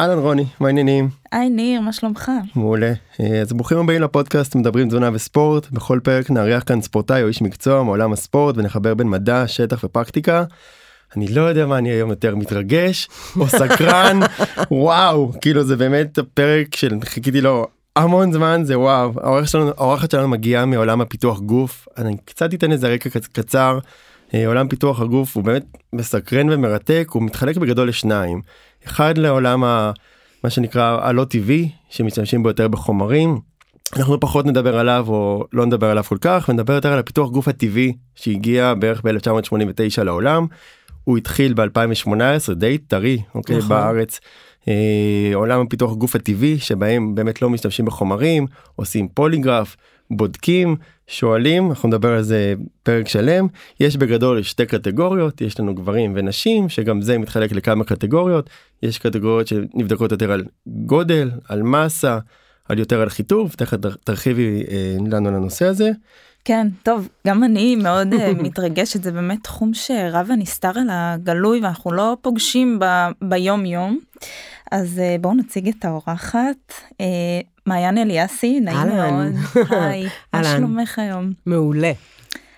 אהלן רוני, מה העניינים? היי ניר, מה שלומך? מעולה. אה, אז ברוכים הבאים לפודקאסט מדברים תזונה וספורט. בכל פרק נארח כאן ספורטאי או איש מקצוע מעולם הספורט ונחבר בין מדע, שטח ופרקטיקה. אני לא יודע מה אני היום יותר מתרגש או סקרן וואו כאילו זה באמת הפרק שחיכיתי לו המון זמן זה וואו האורחת שלנו, שלנו מגיעה מעולם הפיתוח גוף אני קצת אתן איזה רקע קצר. אה, עולם פיתוח הגוף הוא באמת מסקרן ומרתק הוא מתחלק בגדול לשניים אחד לעולם ה, מה שנקרא הלא טבעי שמשתמשים בו יותר בחומרים. אנחנו פחות נדבר עליו או לא נדבר עליו כל כך ונדבר יותר על הפיתוח גוף הטבעי שהגיע בערך ב-1989 לעולם. הוא התחיל ב-2018 די טרי אוקיי נכון. בארץ. אה, עולם הפיתוח גוף הטבעי שבהם באמת לא משתמשים בחומרים עושים פוליגרף בודקים שואלים אנחנו נדבר על זה פרק שלם יש בגדול שתי קטגוריות יש לנו גברים ונשים שגם זה מתחלק לכמה קטגוריות יש קטגוריות שנבדקות יותר על גודל על מסה על יותר על חיטוב תכף תרחיבי אה, לנו על הנושא הזה. כן, טוב, גם אני מאוד uh, מתרגשת, זה באמת תחום שרב הנסתר על הגלוי ואנחנו לא פוגשים ב, ביום יום. אז uh, בואו נציג את האורחת. Uh, מעיין אליאסי, נעים מאוד. היי, מה שלומך היום? מעולה.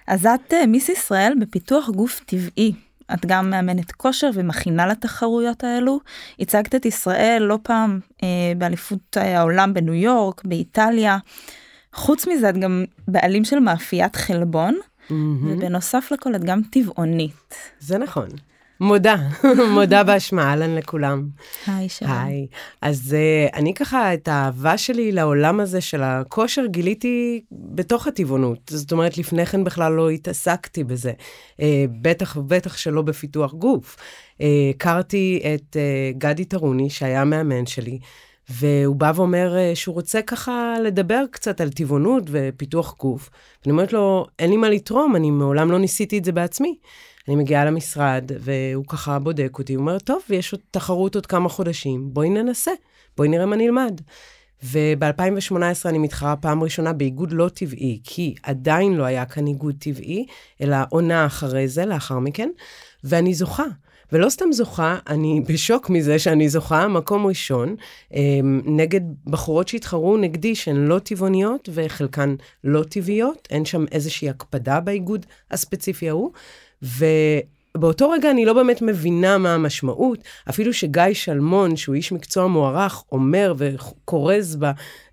אז את uh, מיס ישראל בפיתוח גוף טבעי. את גם מאמנת כושר ומכינה לתחרויות האלו. הצגת את ישראל לא פעם אה, באליפות העולם בניו יורק, באיטליה. חוץ מזה את גם בעלים של מאפיית חלבון, mm-hmm. ובנוסף לכל את גם טבעונית. זה נכון. מודה, מודה באשמה, אהלן לכולם. היי, שלום. היי. אז uh, אני ככה, את האהבה שלי לעולם הזה של הכושר גיליתי בתוך הטבעונות. זאת אומרת, לפני כן בכלל לא התעסקתי בזה. Uh, בטח ובטח שלא בפיתוח גוף. Uh, הכרתי את uh, גדי טרוני, שהיה המאמן שלי. והוא בא ואומר uh, שהוא רוצה ככה לדבר קצת על טבעונות ופיתוח גוף. ואני אומרת לו, אין לי מה לתרום, אני מעולם לא ניסיתי את זה בעצמי. אני מגיעה למשרד, והוא ככה בודק אותי, הוא אומר, טוב, יש עוד תחרות עוד כמה חודשים, בואי ננסה, בואי נראה מה נלמד. וב-2018 אני מתחרה פעם ראשונה באיגוד לא טבעי, כי עדיין לא היה כאן איגוד טבעי, אלא עונה אחרי זה, לאחר מכן, ואני זוכה. ולא סתם זוכה, אני בשוק מזה שאני זוכה מקום ראשון אמ, נגד בחורות שהתחרו נגדי שהן לא טבעוניות וחלקן לא טבעיות, אין שם איזושהי הקפדה באיגוד הספציפי ההוא. ו... באותו רגע אני לא באמת מבינה מה המשמעות, אפילו שגיא שלמון, שהוא איש מקצוע מוערך, אומר וכורז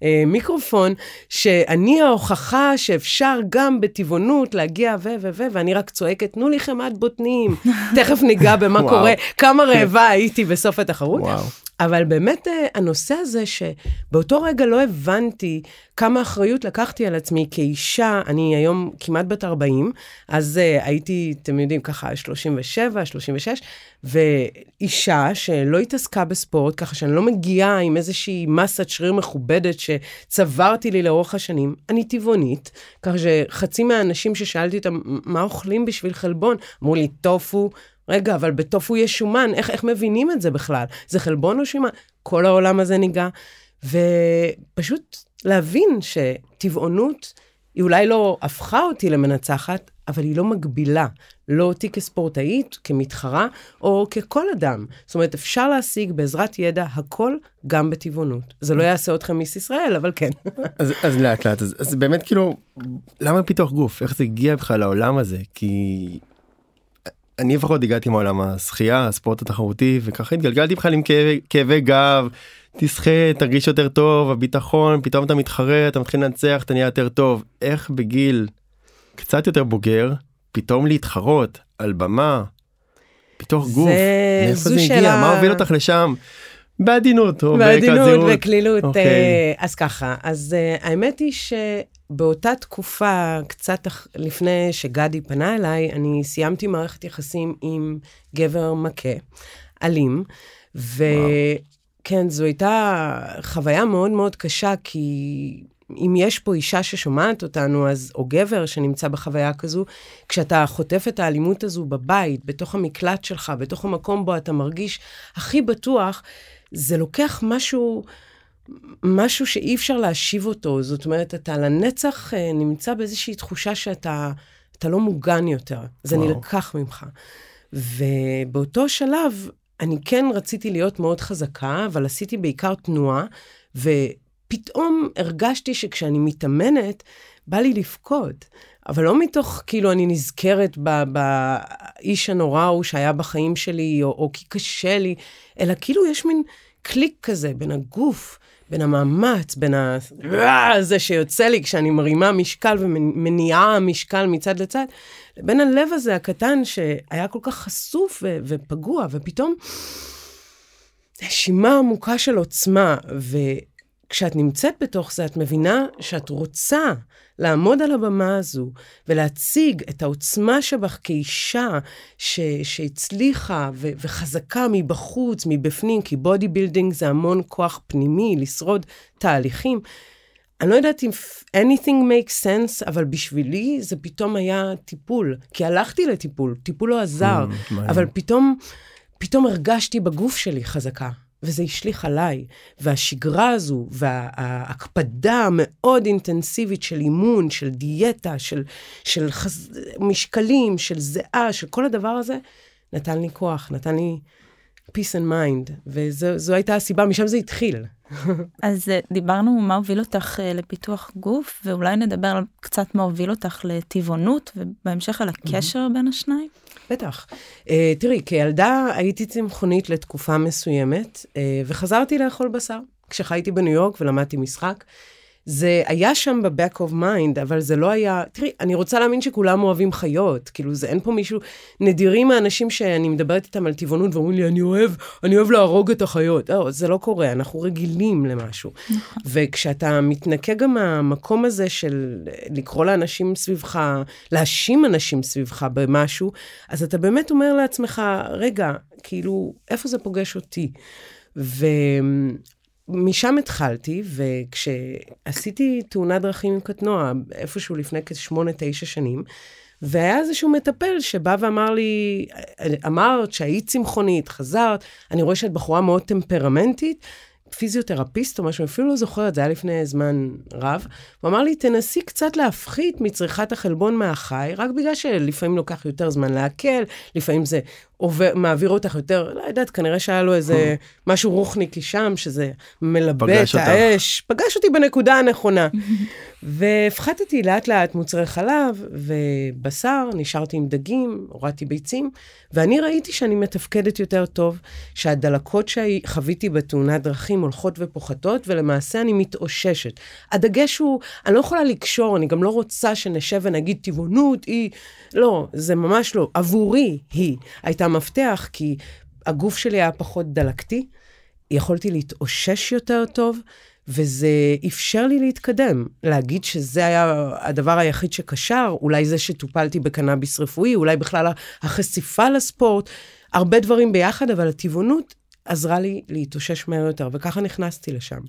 במיקרופון, שאני ההוכחה שאפשר גם בטבעונות להגיע ו ו ו, ואני רק צועקת, תנו לי חמת בוטנים, תכף ניגע במה קורה, כמה רעבה הייתי בסוף התחרות. וואו. אבל באמת אה, הנושא הזה שבאותו רגע לא הבנתי כמה אחריות לקחתי על עצמי כאישה, אני היום כמעט בת 40, אז uh, הייתי, אתם יודעים, ככה 37, 36, ואישה שלא התעסקה בספורט, ככה שאני לא מגיעה עם איזושהי מסת שריר מכובדת שצברתי לי לאורך השנים, אני טבעונית, ככה שחצי מהאנשים ששאלתי אותם, מה אוכלים בשביל חלבון? אמרו לי, טופו, רגע, אבל בטופו יש שומן, איך, איך מבינים את זה בכלל? זה חלבון או שומן? כל העולם הזה ניגע. ופשוט להבין שטבעונות, היא אולי לא הפכה אותי למנצחת, אבל היא לא מגבילה, לא אותי כספורטאית, כמתחרה, או ככל אדם. זאת אומרת, אפשר להשיג בעזרת ידע הכל, גם בטבעונות. זה לא יעשה אתכם מיס ישראל, אבל כן. אז, אז לאט לאט, אז, אז באמת כאילו, למה פיתוח גוף? איך זה הגיע בכלל לעולם הזה? כי אני לפחות הגעתי מעולם השחייה הספורט התחרותי וככה התגלגלתי בכלל עם כאבי, כאבי גב תשחה תרגיש יותר טוב הביטחון פתאום אתה מתחרה אתה מתחיל לנצח אתה נהיה יותר טוב איך בגיל קצת יותר בוגר פתאום להתחרות על במה. פיתוח גוף מאיפה זה הגיע שאלה... מה הוביל אותך לשם. בעדינות או בעדינות בקלילות okay. אה, אז ככה. אז uh, האמת היא ש... באותה תקופה, קצת לפני שגדי פנה אליי, אני סיימתי מערכת יחסים עם גבר מכה, אלים, וכן, זו הייתה חוויה מאוד מאוד קשה, כי אם יש פה אישה ששומעת אותנו, אז, או גבר שנמצא בחוויה כזו, כשאתה חוטף את האלימות הזו בבית, בתוך המקלט שלך, בתוך המקום בו אתה מרגיש הכי בטוח, זה לוקח משהו... משהו שאי אפשר להשיב אותו. זאת אומרת, אתה לנצח אה, נמצא באיזושהי תחושה שאתה אתה לא מוגן יותר. זה וואו. נלקח ממך. ובאותו שלב אני כן רציתי להיות מאוד חזקה, אבל עשיתי בעיקר תנועה, ופתאום הרגשתי שכשאני מתאמנת, בא לי לבכות. אבל לא מתוך, כאילו, אני נזכרת באיש הנורא ההוא שהיה בחיים שלי, או, או כי קשה לי, אלא כאילו יש מין קליק כזה בין הגוף, בין המאמץ, בין הזה שיוצא לי כשאני מרימה משקל ומניעה משקל מצד לצד, לבין הלב הזה הקטן שהיה כל כך חשוף ו- ופגוע, ופתאום נשימה עמוקה של עוצמה, וכשאת נמצאת בתוך זה, את מבינה שאת רוצה לעמוד על הבמה הזו ולהציג את העוצמה שבך כאישה ש- שהצליחה ו- וחזקה מבחוץ, מבפנים, כי body building זה המון כוח פנימי, לשרוד תהליכים. אני לא יודעת אם anything makes sense, אבל בשבילי זה פתאום היה טיפול. כי הלכתי לטיפול, טיפול לא עזר, mm, אבל פתאום, פתאום הרגשתי בגוף שלי חזקה. וזה השליך עליי. והשגרה הזו, וההקפדה המאוד אינטנסיבית של אימון, של דיאטה, של, של חז... משקלים, של זיעה, של כל הדבר הזה, נתן לי כוח, נתן לי peace and mind, וזו הייתה הסיבה, משם זה התחיל. אז אה, דיברנו מה הוביל אותך אה, לפיתוח גוף, ואולי נדבר על קצת מה הוביל אותך לטבעונות, ובהמשך על הקשר בין השניים. בטח. Uh, תראי, כילדה הייתי צמחונית לתקופה מסוימת, uh, וחזרתי לאכול בשר. כשחייתי בניו יורק ולמדתי משחק, זה היה שם ב-back of mind, אבל זה לא היה... תראי, אני רוצה להאמין שכולם אוהבים חיות. כאילו, זה אין פה מישהו... נדירים האנשים שאני מדברת איתם על טבעונות ואומרים לי, אני אוהב, אני אוהב להרוג את החיות. לא, זה לא קורה, אנחנו רגילים למשהו. נכון. וכשאתה מתנקה גם מהמקום הזה של לקרוא לאנשים סביבך, להאשים אנשים סביבך במשהו, אז אתה באמת אומר לעצמך, רגע, כאילו, איפה זה פוגש אותי? ו... משם התחלתי, וכשעשיתי תאונת דרכים עם קטנוע, איפשהו לפני כשמונה, תשע שנים, והיה איזשהו מטפל שבא ואמר לי, אמרת שהיית צמחונית, חזרת, אני רואה שאת בחורה מאוד טמפרמנטית, פיזיותרפיסט או משהו, אפילו לא זוכרת, זה היה לפני זמן רב. הוא אמר לי, תנסי קצת להפחית מצריכת החלבון מהחי, רק בגלל שלפעמים לוקח יותר זמן לעכל, לפעמים זה עובר, מעביר אותך יותר, לא יודעת, כנראה שהיה לו איזה משהו רוחניקי שם, שזה מלבה את האש. פגש אותי בנקודה הנכונה. והפחתתי לאט לאט מוצרי חלב ובשר, נשארתי עם דגים, הורדתי ביצים, ואני ראיתי שאני מתפקדת יותר טוב, שהדלקות שחוויתי בתאונת דרכים הולכות ופוחתות, ולמעשה אני מתאוששת. הדגש הוא, אני לא יכולה לקשור, אני גם לא רוצה שנשב ונגיד טבעונות היא, לא, זה ממש לא. עבורי היא הייתה מפתח, כי הגוף שלי היה פחות דלקתי, יכולתי להתאושש יותר טוב, וזה אפשר לי להתקדם. להגיד שזה היה הדבר היחיד שקשר, אולי זה שטופלתי בקנאביס רפואי, אולי בכלל החשיפה לספורט, הרבה דברים ביחד, אבל הטבעונות עזרה לי להתאושש מהר יותר, וככה נכנסתי לשם.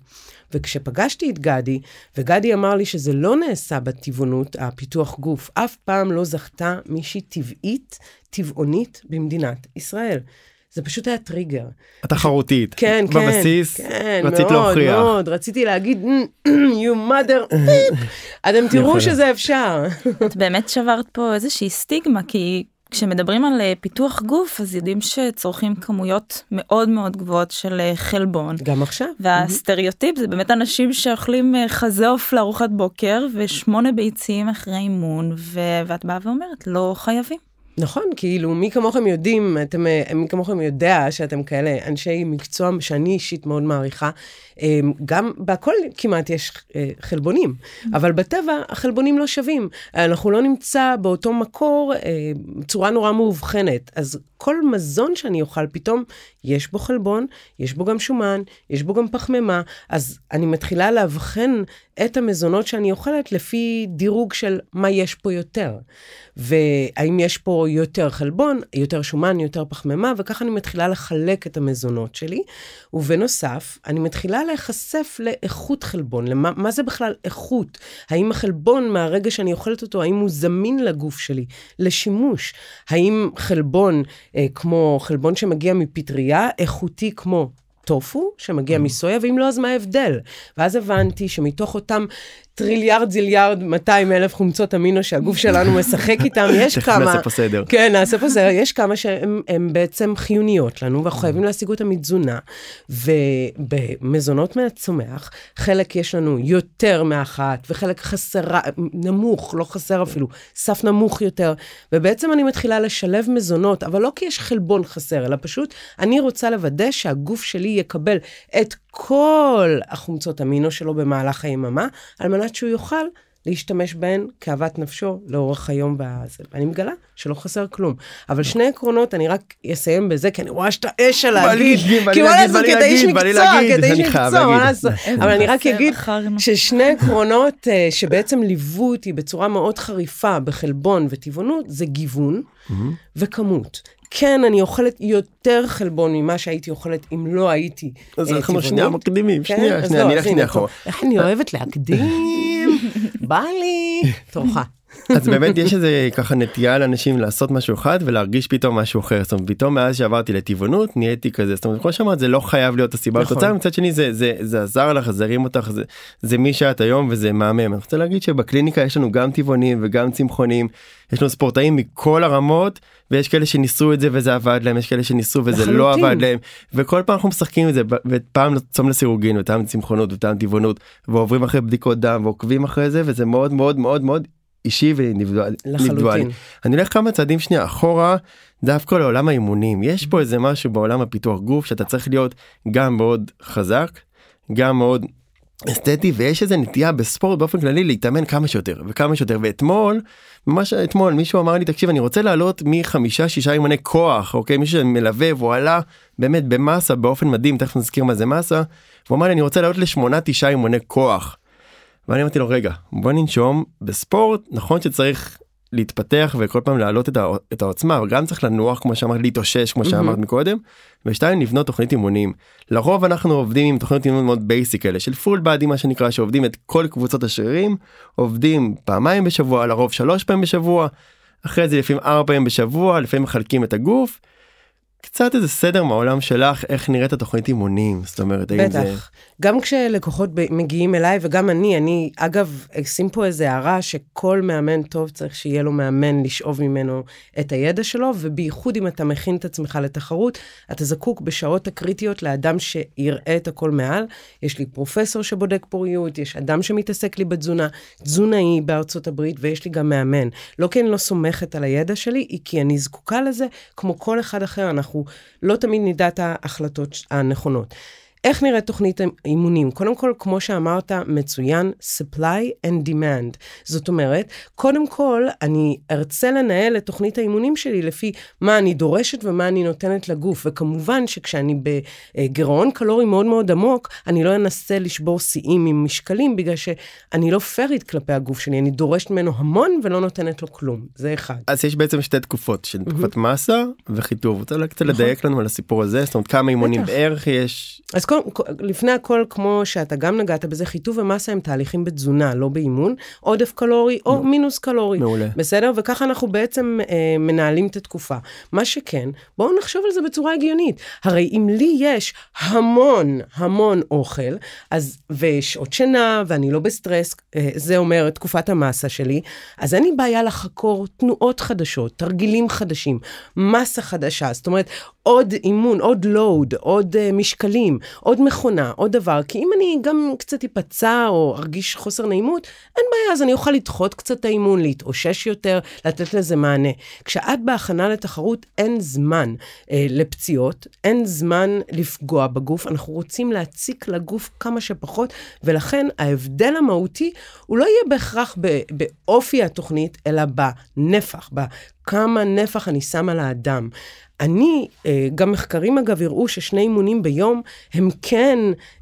וכשפגשתי את גדי, וגדי אמר לי שזה לא נעשה בטבעונות, הפיתוח גוף, אף פעם לא זכתה מישהי טבעית, טבעונית במדינת ישראל. זה פשוט היה טריגר. התחרותית. כן, כן. בבסיס, כן, רצית מאוד, להוכיח. מאוד, רציתי להגיד, you mother, אתם תראו שזה אפשר. את באמת שברת פה איזושהי סטיגמה, כי כשמדברים על אה, פיתוח גוף, אז יודעים שצורכים כמויות מאוד מאוד גבוהות של אה, חלבון. גם עכשיו. והסטריאוטיפ זה באמת אנשים שאוכלים אה, חזה עוף לארוחת בוקר ושמונה ביצים אחרי אימון, ו- ואת באה ואומרת, לא חייבים. נכון, כאילו, מי כמוכם יודעים, אתם, מי כמוכם יודע שאתם כאלה אנשי מקצוע שאני אישית מאוד מעריכה. גם בהכל כמעט יש חלבונים, אבל בטבע החלבונים לא שווים. אנחנו לא נמצא באותו מקור בצורה נורא מאובחנת. אז כל מזון שאני אוכל, פתאום יש בו חלבון, יש בו גם שומן, יש בו גם פחמימה, אז אני מתחילה לאבחן את המזונות שאני אוכלת לפי דירוג של מה יש פה יותר. והאם יש פה יותר חלבון, יותר שומן, יותר פחמימה, וככה אני מתחילה לחלק את המזונות שלי. ובנוסף, אני מתחילה להיחשף לאיכות חלבון, למה מה זה בכלל איכות? האם החלבון, מהרגע שאני אוכלת אותו, האם הוא זמין לגוף שלי לשימוש? האם חלבון, כמו חלבון שמגיע מפטריה, איכותי כמו טופו, שמגיע mm. מסויה, ואם לא, אז מה ההבדל? ואז הבנתי שמתוך אותם טריליארד, זיליארד, 200 אלף חומצות אמינו שהגוף שלנו משחק איתם, יש תכף כמה... נעשה פה סדר. כן, נעשה פה סדר. יש כמה שהן בעצם חיוניות לנו, ואנחנו חייבים להשיג אותן מתזונה. ובמזונות מהצומח, חלק יש לנו יותר מאחת, וחלק חסרה, נמוך, לא חסר אפילו, סף נמוך יותר. ובעצם אני מתחילה לשלב מזונות, אבל לא כי יש חלבון חסר, אלא פשוט אני רוצה לוודא שהגוף שלי יקבל את כל החומצות אמינו שלו במהלך היממה, על מנת שהוא יוכל להשתמש בהן כאוות נפשו לאורך היום והזה. ואני מגלה שלא חסר כלום. אבל שני עקרונות, אני רק אסיים בזה, כי אני רואה שאתה אש על להגיד, כי מה לעשות, כדי איש מקצוע, כדי איש מקצוע, מה לעשות. אבל אני רק אגיד ששני עקרונות אה, שבעצם ליוו אותי בצורה מאוד חריפה בחלבון וטבעונות, זה גיוון וכמות. כן, אני אוכלת יותר חלבון ממה שהייתי אוכלת אם לא הייתי אז אה, אנחנו. שנייה מקדימים, כן? שנייה, שנייה, לא, אני אלך שנייה. אחורה. איך אני אוהבת להקדים, בא לי, תורך. אז באמת יש איזה ככה נטייה לאנשים לעשות משהו אחד ולהרגיש פתאום משהו אחר. זאת אומרת פתאום מאז שעברתי לטבעונות נהייתי כזה זאת אומרת כמו שאמרת זה לא חייב להיות הסיבה נכון. לתוצאה מצד שני זה זה זה עזר לך זה הרים אותך זה זה מי שאת היום וזה מהמם. אני רוצה להגיד שבקליניקה יש לנו גם טבעונים וגם צמחונים יש לנו ספורטאים מכל הרמות ויש כאלה שניסו את זה וזה עבד להם יש כאלה שניסו וזה לא לחלוטין. עבד להם וכל פעם אנחנו משחקים את זה ופעם צום לסירוגין ופעם צמחונות ופעם טבעונות ועוברים אחרי בדיקות דם ועוקבים אחרי זה וזה מאוד מאוד מאוד מאוד אישי ואינדיבידואלי. לחלוטין. אני אלך כמה צעדים שנייה אחורה דווקא לעולם האימונים יש פה איזה משהו בעולם הפיתוח גוף שאתה צריך להיות גם מאוד חזק גם מאוד אסתטי ויש איזה נטייה בספורט באופן כללי להתאמן כמה שיותר וכמה שיותר ואתמול ממש אתמול מישהו אמר לי תקשיב אני רוצה לעלות מחמישה שישה אימוני כוח אוקיי מישהו שמלווה והוא עלה באמת במסה באופן מדהים תכף נזכיר מה זה מסה. הוא אמר לי אני רוצה לעלות לשמונה תשעה אימוני כוח. ואני אמרתי לו רגע בוא ננשום בספורט נכון שצריך להתפתח וכל פעם להעלות את, הע- את העוצמה אבל גם צריך לנוח כמו שאמרת להתאושש כמו שאמרת מקודם ושתיים לבנות תוכנית אימונים לרוב אנחנו עובדים עם תוכניות אימון מאוד basic כאלה של full body מה שנקרא שעובדים את כל קבוצות השרירים עובדים פעמיים בשבוע לרוב שלוש פעמים בשבוע אחרי זה לפעמים ארבע פעמים בשבוע לפעמים מחלקים את הגוף. קצת איזה סדר מהעולם שלך איך נראית התוכנית אימונים זאת אומרת האם זה בטח. גם כשלקוחות מגיעים אליי, וגם אני, אני, אגב, אשים פה איזה הערה שכל מאמן טוב צריך שיהיה לו מאמן לשאוב ממנו את הידע שלו, ובייחוד אם אתה מכין את עצמך לתחרות, אתה זקוק בשעות הקריטיות לאדם שיראה את הכל מעל. יש לי פרופסור שבודק פוריות, יש אדם שמתעסק לי בתזונה, תזונאי בארצות הברית, ויש לי גם מאמן. לא כי אני לא סומכת על הידע שלי, היא כי אני זקוקה לזה כמו כל אחד אחר. אנחנו לא תמיד נדע את ההחלטות הנכונות. איך נראית תוכנית אימונים? קודם כל, כמו שאמרת, מצוין, supply and demand. זאת אומרת, קודם כל, אני ארצה לנהל את תוכנית האימונים שלי לפי מה אני דורשת ומה אני נותנת לגוף. וכמובן שכשאני בגירעון קלורי מאוד מאוד עמוק, אני לא אנסה לשבור שיאים עם משקלים, בגלל שאני לא פיירית כלפי הגוף שלי, אני דורשת ממנו המון ולא נותנת לו כלום. זה אחד. אז יש בעצם שתי תקופות של תקופת מסה וחיטוב רוצה קצת לדייק לנו על הסיפור הזה זאת אומרת כמה אימונים. בערך יש אז קודם, לפני הכל, כמו שאתה גם נגעת בזה, חיטוב ומסה הם תהליכים בתזונה, לא באימון, עודף קלורי או מינוס קלורי. מעולה. בסדר? וככה אנחנו בעצם אה, מנהלים את התקופה. מה שכן, בואו נחשוב על זה בצורה הגיונית. הרי אם לי יש המון המון אוכל, אז, ושעות שינה, ואני לא בסטרס, אה, זה אומר תקופת המסה שלי, אז אין לי בעיה לחקור תנועות חדשות, תרגילים חדשים, מסה חדשה, זאת אומרת, עוד אימון, עוד לואוד, עוד uh, משקלים, עוד מכונה, עוד דבר, כי אם אני גם קצת אפצע או ארגיש חוסר נעימות, אין בעיה, אז אני אוכל לדחות קצת את האימון, להתאושש יותר, לתת לזה מענה. כשאת בהכנה לתחרות, אין זמן אה, לפציעות, אין זמן לפגוע בגוף, אנחנו רוצים להציק לגוף כמה שפחות, ולכן ההבדל המהותי הוא לא יהיה בהכרח באופי התוכנית, אלא בנפח, בכמה נפח אני שמה לאדם. אני, אה, גם מחקרים אגב הראו ששני אימונים ביום הם כן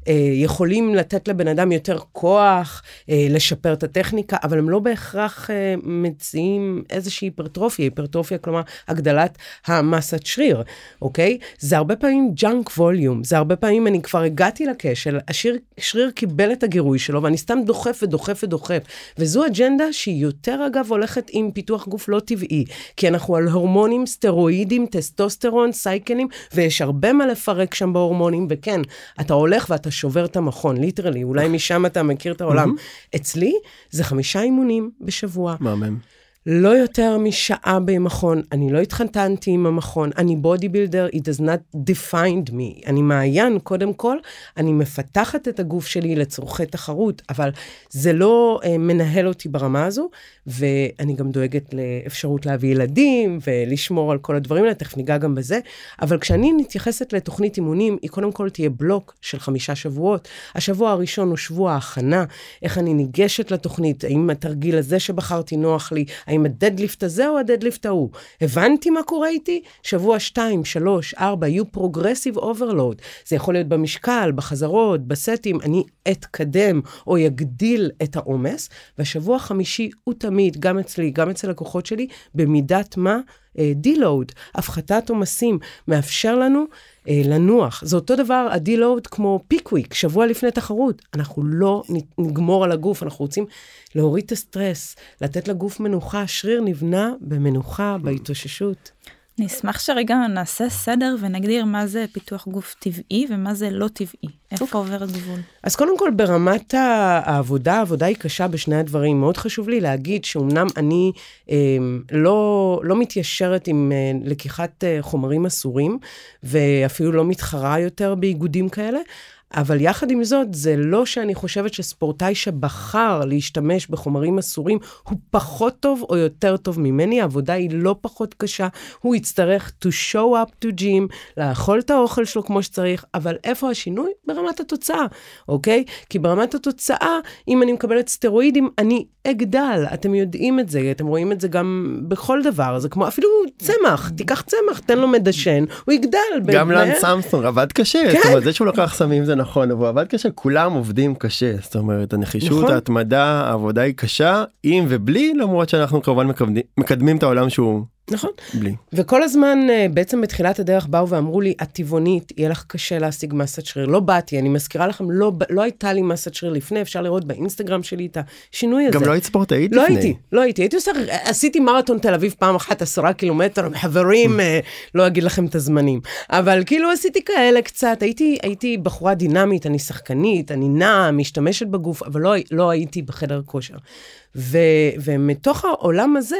אה, יכולים לתת לבן אדם יותר כוח, אה, לשפר את הטכניקה, אבל הם לא בהכרח מציעים איזושהי היפרטרופיה, היפרטרופיה כלומר הגדלת המסת שריר, אוקיי? זה הרבה פעמים ג'אנק ווליום, זה הרבה פעמים אני כבר הגעתי לקשל, השריר שריר קיבל את הגירוי שלו ואני סתם דוחף ודוחף ודוחף, וזו אג'נדה שהיא יותר אגב הולכת עם פיתוח גוף לא טבעי, כי אנחנו על הורמונים, סטרואידים, טסטוסטרון, cycleים, ויש הרבה מה לפרק שם בהורמונים, וכן, אתה הולך ואתה שובר את המכון, literally, אולי משם אתה מכיר את העולם. אצלי זה חמישה אימונים בשבוע. מהמם. לא יותר משעה במכון, אני לא התחתנתי עם המכון, אני body builder, it does not define me. אני מעיין, קודם כל, אני מפתחת את הגוף שלי לצורכי תחרות, אבל זה לא אה, מנהל אותי ברמה הזו, ואני גם דואגת לאפשרות להביא ילדים ולשמור על כל הדברים האלה, תכף ניגע גם בזה, אבל כשאני מתייחסת לתוכנית אימונים, היא קודם כל תהיה בלוק של חמישה שבועות. השבוע הראשון הוא שבוע ההכנה, איך אני ניגשת לתוכנית, האם התרגיל הזה שבחרתי נוח לי, האם ה deadlift הזה או ה deadlift ההוא. הבנתי מה קורה איתי? שבוע 2, 3, 4, יהיו progressive overload. זה יכול להיות במשקל, בחזרות, בסטים, אני אתקדם או יגדיל את העומס, והשבוע החמישי הוא תמיד, גם אצלי, גם אצל לקוחות שלי, במידת מה? deload, הפחתת עומסים, מאפשר לנו אה, לנוח. זה אותו דבר, ה deload כמו peak week, שבוע לפני תחרות. אנחנו לא נגמור על הגוף, אנחנו רוצים להוריד את הסטרס, לתת לגוף מנוחה. שריר נבנה במנוחה, בהתאוששות. אני אשמח שרגע נעשה סדר ונגדיר מה זה פיתוח גוף טבעי ומה זה לא טבעי. איפה okay. עובר הגבול? אז קודם כל, ברמת העבודה, העבודה היא קשה בשני הדברים. מאוד חשוב לי להגיד שאומנם אני אה, לא, לא מתיישרת עם אה, לקיחת אה, חומרים אסורים, ואפילו לא מתחרה יותר באיגודים כאלה, אבל יחד עם זאת, זה לא שאני חושבת שספורטאי שבחר להשתמש בחומרים אסורים הוא פחות טוב או יותר טוב ממני, העבודה היא לא פחות קשה, הוא יצטרך to show up to gym, לאכול את האוכל שלו כמו שצריך, אבל איפה השינוי? ברמת התוצאה, אוקיי? כי ברמת התוצאה, אם אני מקבלת סטרואידים, אני אגדל, אתם יודעים את זה, אתם רואים את זה גם בכל דבר, זה כמו אפילו צמח, תיקח צמח, תן לו מדשן, הוא יגדל. גם לאן סמסונג עבד קשה, כן. זאת אומרת, זה שהוא לקח סמים זה נכון, אבל הוא עבד קשה, כולם עובדים קשה, זאת אומרת, הנחישות, נכון. ההתמדה, העבודה היא קשה, עם ובלי, למרות שאנחנו כמובן מקדמים, מקדמים את העולם שהוא נכון. בלי. וכל הזמן, אה, בעצם בתחילת הדרך באו ואמרו לי, את טבעונית, יהיה לך קשה להשיג מסת שריר. לא באתי, אני מזכירה לכם, לא, לא הייתה לי מסת שריר לפני, אפשר לראות באינסטגרם שלי את השינוי הזה. גם לא היית ספורטאית לא לפני. הייתי, לא הייתי. הייתי עושה, עשיתי מרתון תל אביב פעם אחת, עשרה קילומטר עם חברים, אה, לא אגיד לכם את הזמנים. אבל כאילו עשיתי כאלה קצת, הייתי, הייתי בחורה דינמית, אני שחקנית, אני נעה, משתמשת בגוף, אבל לא, לא הייתי בחדר כושר. ו, ומתוך העולם הזה,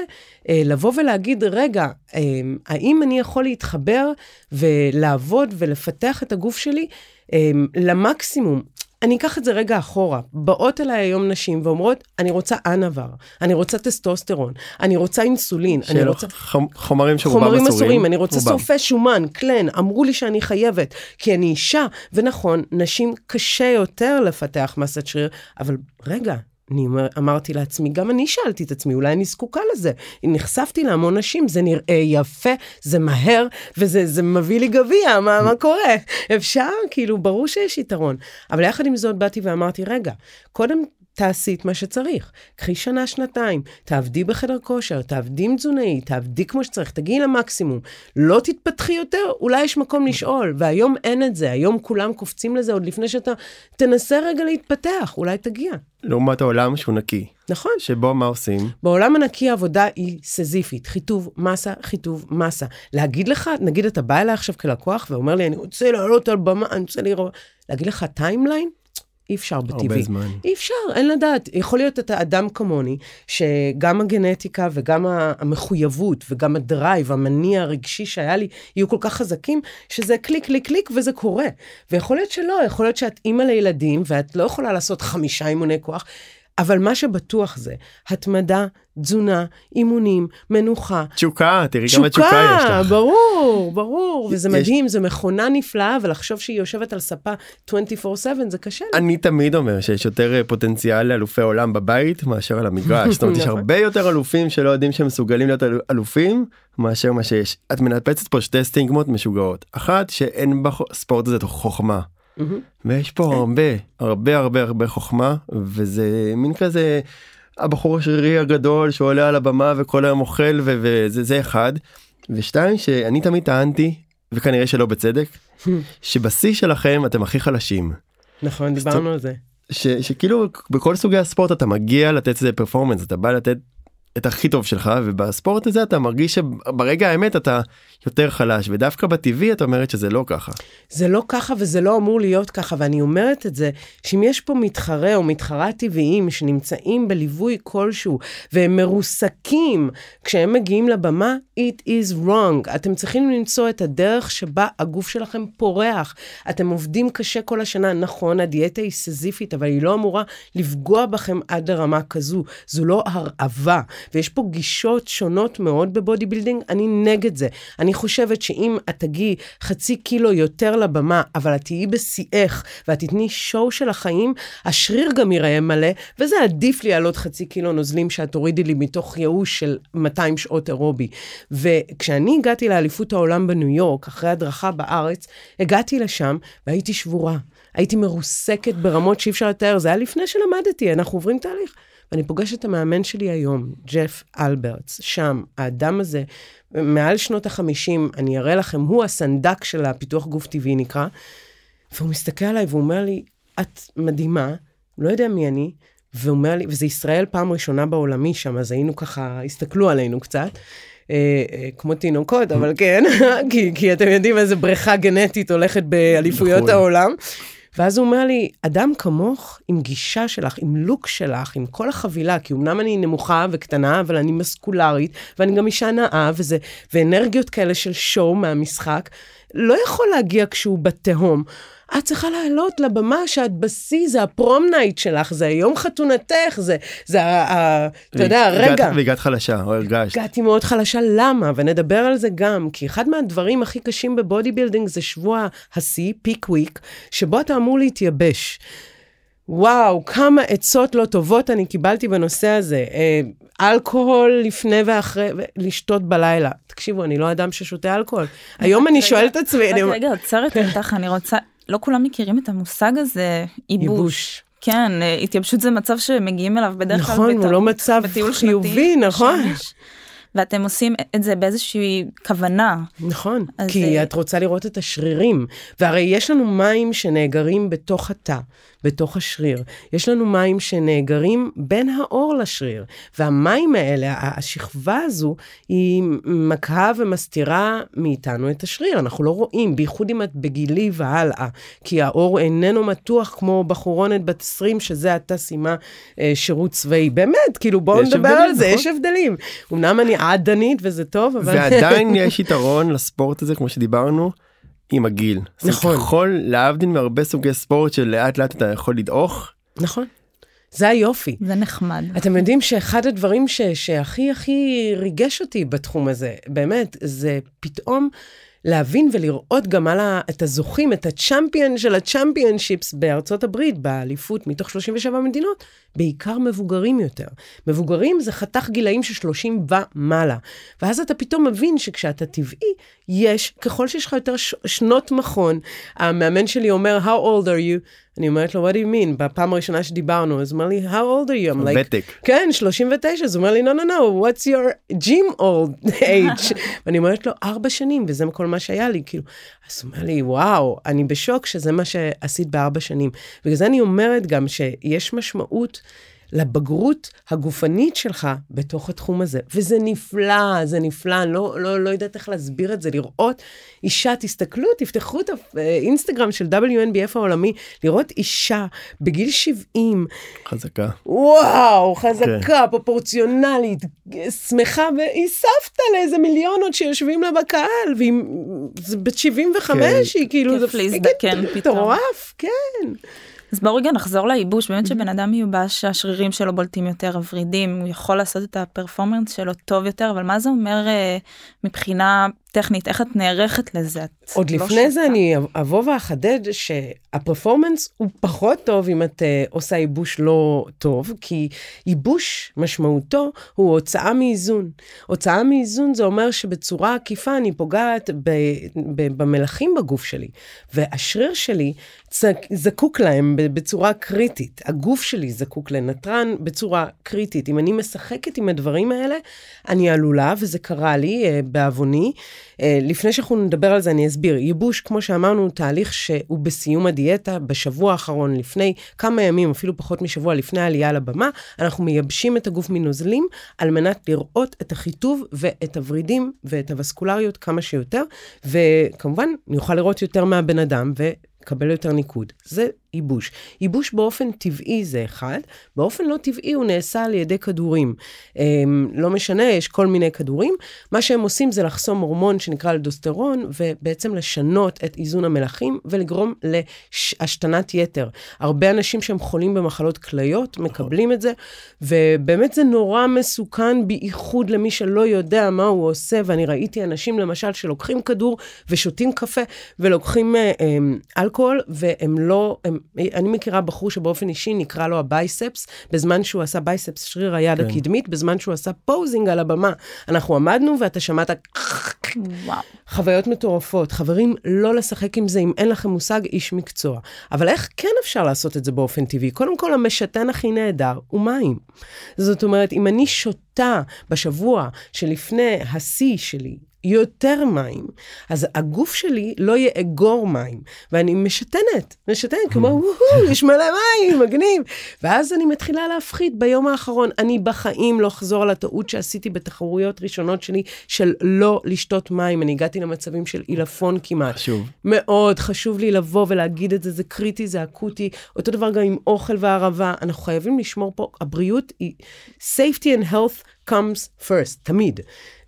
אה, לבוא ולהגיד, רגע, אה, האם אני יכול להתחבר ולעבוד ולפתח את הגוף שלי אה, למקסימום? אני אקח את זה רגע אחורה. באות אליי היום נשים ואומרות, אני רוצה אנבר, אני רוצה טסטוסטרון, אני רוצה אינסולין, אני רוצה... חומרים שרובם חומרים אסורים, אני רוצה שורפי שומן, קלן, אמרו לי שאני חייבת, כי אני אישה. ונכון, נשים קשה יותר לפתח מסת שריר, אבל רגע, אני אמרתי לעצמי, גם אני שאלתי את עצמי, אולי אני זקוקה לזה. נחשפתי להמון נשים, זה נראה יפה, זה מהר, וזה מביא לי גביע, מה, מה קורה? אפשר? כאילו, ברור שיש יתרון. אבל יחד עם זאת באתי ואמרתי, רגע, קודם תעשי את מה שצריך. קחי שנה, שנתיים, תעבדי בחדר כושר, תעבדי עם תזונאי, תעבדי כמו שצריך, תגיעי למקסימום. לא תתפתחי יותר, אולי יש מקום לשאול, והיום אין את זה, היום כולם קופצים לזה עוד לפני שאתה תנסה רגע להתפתח, אולי תגיע. לעומת העולם שהוא נקי. נכון. שבו מה עושים? בעולם הנקי העבודה היא סיזיפית, חיטוב מסה, חיטוב מסה. להגיד לך, נגיד אתה בא אליי עכשיו כלקוח ואומר לי, אני רוצה לעלות על במה, אני רוצה לראות, להגיד לך timeline? אי אפשר בטבעי. הרבה זמן. אי אפשר, אין לדעת. יכול להיות אתה אדם כמוני, שגם הגנטיקה וגם המחויבות וגם ה drive, המניע הרגשי שהיה לי, יהיו כל כך חזקים, שזה click, click, click, וזה קורה. ויכול להיות שלא, יכול להיות שאת אימא לילדים, ואת לא יכולה לעשות חמישה אימוני כוח. אבל מה שבטוח זה התמדה, תזונה, אימונים, מנוחה. תשוקה, תראי כמה תשוקה יש לך. תשוקה, ברור, ברור, וזה יש... מדהים, זו מכונה נפלאה, ולחשוב שהיא יושבת על ספה 24/7 זה קשה לי. אני תמיד אומר שיש יותר אה, פוטנציאל לאלופי עולם בבית מאשר על המגרש. זאת אומרת, יש נכון. הרבה יותר אלופים שלא יודעים שהם מסוגלים להיות אלופים מאשר מה שיש. את מנפצת פה שתי סטיגמות משוגעות. אחת, שאין בספורט הזה חוכמה. Mm-hmm. ויש פה הרבה הרבה הרבה הרבה חוכמה וזה מין כזה הבחור השרירי הגדול שעולה על הבמה וכל היום אוכל וזה זה אחד. ושתיים שאני תמיד טענתי וכנראה שלא בצדק שבשיא שלכם אתם הכי חלשים. נכון דיברנו על זה. ש, שכאילו בכל סוגי הספורט אתה מגיע לתת איזה פרפורמנס אתה בא לתת את הכי טוב שלך ובספורט הזה אתה מרגיש שברגע האמת אתה יותר חלש ודווקא בטבעי את אומרת שזה לא ככה. זה לא ככה וזה לא אמור להיות ככה ואני אומרת את זה שאם יש פה מתחרה או מתחרה טבעיים שנמצאים בליווי כלשהו והם מרוסקים כשהם מגיעים לבמה it is wrong. אתם צריכים למצוא את הדרך שבה הגוף שלכם פורח. אתם עובדים קשה כל השנה. נכון הדיאטה היא סזיפית אבל היא לא אמורה לפגוע בכם עד לרמה כזו. זו לא הרעבה. ויש פה גישות שונות מאוד ב body building. אני נגד זה. אני אני חושבת שאם את תגיעי חצי קילו יותר לבמה, אבל את תהיי בשיאך, ואת תתני show של החיים, השריר גם ייראה מלא, וזה עדיף לי על עוד חצי קילו נוזלים שאת תורידי לי מתוך ייאוש של 200 שעות אירובי. וכשאני הגעתי לאליפות העולם בניו יורק, אחרי הדרכה בארץ, הגעתי לשם והייתי שבורה. הייתי מרוסקת ברמות שאי אפשר לתאר, זה היה לפני שלמדתי, אנחנו עוברים תהליך. ואני פוגשת את המאמן שלי היום, ג'ף אלברטס, שם, האדם הזה, מעל שנות החמישים, אני אראה לכם, הוא הסנדק של הפיתוח גוף טבעי נקרא, והוא מסתכל עליי והוא אומר לי, את מדהימה, לא יודע מי אני, והוא אומר לי, וזה ישראל פעם ראשונה בעולמי שם, אז היינו ככה, הסתכלו עלינו קצת. אה, אה, כמו תינוקות, אבל כן, כי, כי אתם יודעים איזה בריכה גנטית הולכת באליפויות נכון. העולם. ואז הוא אומר לי, אדם כמוך, עם גישה שלך, עם look שלך, עם כל החבילה, כי אמנם אני נמוכה וקטנה, אבל אני muscularית, ואני גם אישה נאה, וזה, ואנרגיות כאלה של show מהמשחק, לא יכול להגיע כשהוא בתהום. את צריכה לעלות לבמה שאת בשיא, זה ה prom night שלך, זה יום חתונתך, זה, זה ה... אתה יודע, הרגע. והגעת חלשה, או הרגשת. הגעתי מאוד חלשה, למה? ונדבר על זה גם, כי אחד מהדברים הכי קשים ב body building זה שבוע השיא, peak week, שבו אתה אמור להתייבש. וואו, כמה עצות לא טובות אני קיבלתי בנושא הזה. אה, אלכוהול לפני ואחרי, לשתות בלילה. תקשיבו, אני לא אדם ששותה אלכוהול. היום אני שואלת את עצמי, אני... רגע, עוצרת אותך, אני רוצה, לא כולם מכירים את המושג הזה, ייבוש. כן, אה, התייבשות זה מצב שמגיעים אליו בדרך כלל נכון, הוא לא מצב חיובי, נכון. ואתם עושים את זה באיזושהי כוונה. נכון, כי את רוצה לראות את השרירים, והרי יש לנו מים שנאגרים בתוך התא. בתוך השריר. יש לנו מים שנאגרים בין האור לשריר, והמים האלה, השכבה הזו, היא מקהה ומסתירה מאיתנו את השריר. אנחנו לא רואים, בייחוד אם את בגילי והלאה, כי האור איננו מתוח כמו בחורונת בת 20, שזה עתה סיימה אה, שירות צבאי. באמת, כאילו בואו נדבר הבדלים, על זה, נכון? יש הבדלים. אמנם אני עדנית וזה טוב, אבל... ועדיין יש יתרון לספורט הזה, כמו שדיברנו. עם הגיל. נכון. ככל להבדיל מהרבה סוגי ספורט שלאט לאט אתה יכול לדעוך. נכון. זה היופי. זה נחמד. אתם יודעים שאחד הדברים ש, שהכי הכי ריגש אותי בתחום הזה, באמת, זה פתאום להבין ולראות גם על ה, את הזוכים, את הצ'מפיון של הצ'מפיונשיפס בארצות הברית, באליפות מתוך 37 מדינות, בעיקר מבוגרים יותר. מבוגרים זה חתך גילאים של 30 ומעלה. ואז אתה פתאום מבין שכשאתה טבעי, יש, ככל שיש לך יותר ש- שנות מכון, המאמן שלי אומר, How old are you? אני אומרת לו, what do you mean? בפעם הראשונה שדיברנו, אז הוא אומר לי, how old are you? I'm like, ותק. כן, 39. אז הוא אומר לי, no, no, no, what's your gym old age? ואני אומרת לו, ארבע שנים, וזה כל מה שהיה לי, כאילו. אז הוא אומר לי, וואו, אני בשוק שזה מה שעשית בארבע שנים. בגלל זה אני אומרת גם שיש משמעות לבגרות הגופנית שלך בתוך התחום הזה. וזה נפלא, זה נפלא, אני לא, לא, לא יודעת איך להסביר את זה, לראות אישה, תסתכלו, תפתחו את האינסטגרם של WNBF העולמי, לראות אישה בגיל 70. חזקה. וואו, חזקה, כן. פרופורציונלית, שמחה, והיא סבתא לאיזה מיליונות שיושבים לה בקהל, והיא בת 75, כן. היא כאילו, כיף להזדקן פתאום. מטורף, כן. אז בואו רגע נחזור לייבוש, באמת שבן אדם מיובש, השרירים שלו בולטים יותר, הוורידים, הוא יכול לעשות את הפרפורמנס שלו טוב יותר, אבל מה זה אומר אה, מבחינה טכנית, איך את נערכת לזה? את עוד לא לפני שתה. זה אני אבוא ואחדד שהפרפורמנס הוא פחות טוב אם את uh, עושה ייבוש לא טוב, כי ייבוש משמעותו הוא הוצאה מאיזון. הוצאה מאיזון זה אומר שבצורה עקיפה אני פוגעת ב, ב, במלחים בגוף שלי, והשריר שלי זקוק להם בצורה קריטית. הגוף שלי זקוק לנתרן בצורה קריטית. אם אני משחקת עם הדברים האלה, אני עלולה, וזה קרה לי uh, בעווני, לפני שאנחנו נדבר על זה, אני אסביר. ייבוש, כמו שאמרנו, הוא תהליך שהוא בסיום הדיאטה, בשבוע האחרון, לפני כמה ימים, אפילו פחות משבוע לפני העלייה לבמה, אנחנו מייבשים את הגוף מנוזלים, על מנת לראות את החיטוב ואת הוורידים ואת הווסקולריות כמה שיותר, וכמובן, נוכל לראות יותר מהבן אדם, ו... לקבל יותר ניקוד. זה ייבוש. ייבוש באופן טבעי זה אחד, באופן לא טבעי הוא נעשה על ידי כדורים. הם, לא משנה, יש כל מיני כדורים. מה שהם עושים זה לחסום הורמון שנקרא לדוסטרון, ובעצם לשנות את איזון המלחים ולגרום להשתנת יתר. הרבה אנשים שהם חולים במחלות כליות מקבלים את זה, ובאמת זה נורא מסוכן, בייחוד למי שלא יודע מה הוא עושה, ואני ראיתי אנשים למשל שלוקחים כדור ושותים קפה ולוקחים אה, אה, אלכוהול, והם לא, הם אני מכירה בחור שבאופן אישי נקרע לו ה biceps, בזמן שהוא עשה biceps, שריר היד כן. הקדמית, בזמן שהוא עשה posing על הבמה. אנחנו עמדנו ואתה שמעת... וואו. חוויות מטורפות. חברים, לא לשחק עם זה אם אין לכם מושג איש מקצוע. אבל איך כן אפשר לעשות את זה באופן טבעי? קודם כל, המשתן הכי נהדר הוא מים. זאת אומרת, אם אני שותה בשבוע שלפני השיא שלי, יותר מים, אז הגוף שלי לא יאגור מים, ואני משתנת, משתנת, כמו, וואו, יש מלא מים, מגניב. ואז אני מתחילה להפחית ביום האחרון. אני בחיים לא אחזור על הטעות שעשיתי בתחרויות ראשונות שלי, של לא לשתות מים. אני הגעתי למצבים של עילפון כמעט. חשוב. מאוד חשוב לי לבוא ולהגיד את זה, זה קריטי, זה אקוטי. אותו דבר גם עם אוכל והערבה. אנחנו חייבים לשמור פה, הבריאות היא safety and health comes first, תמיד.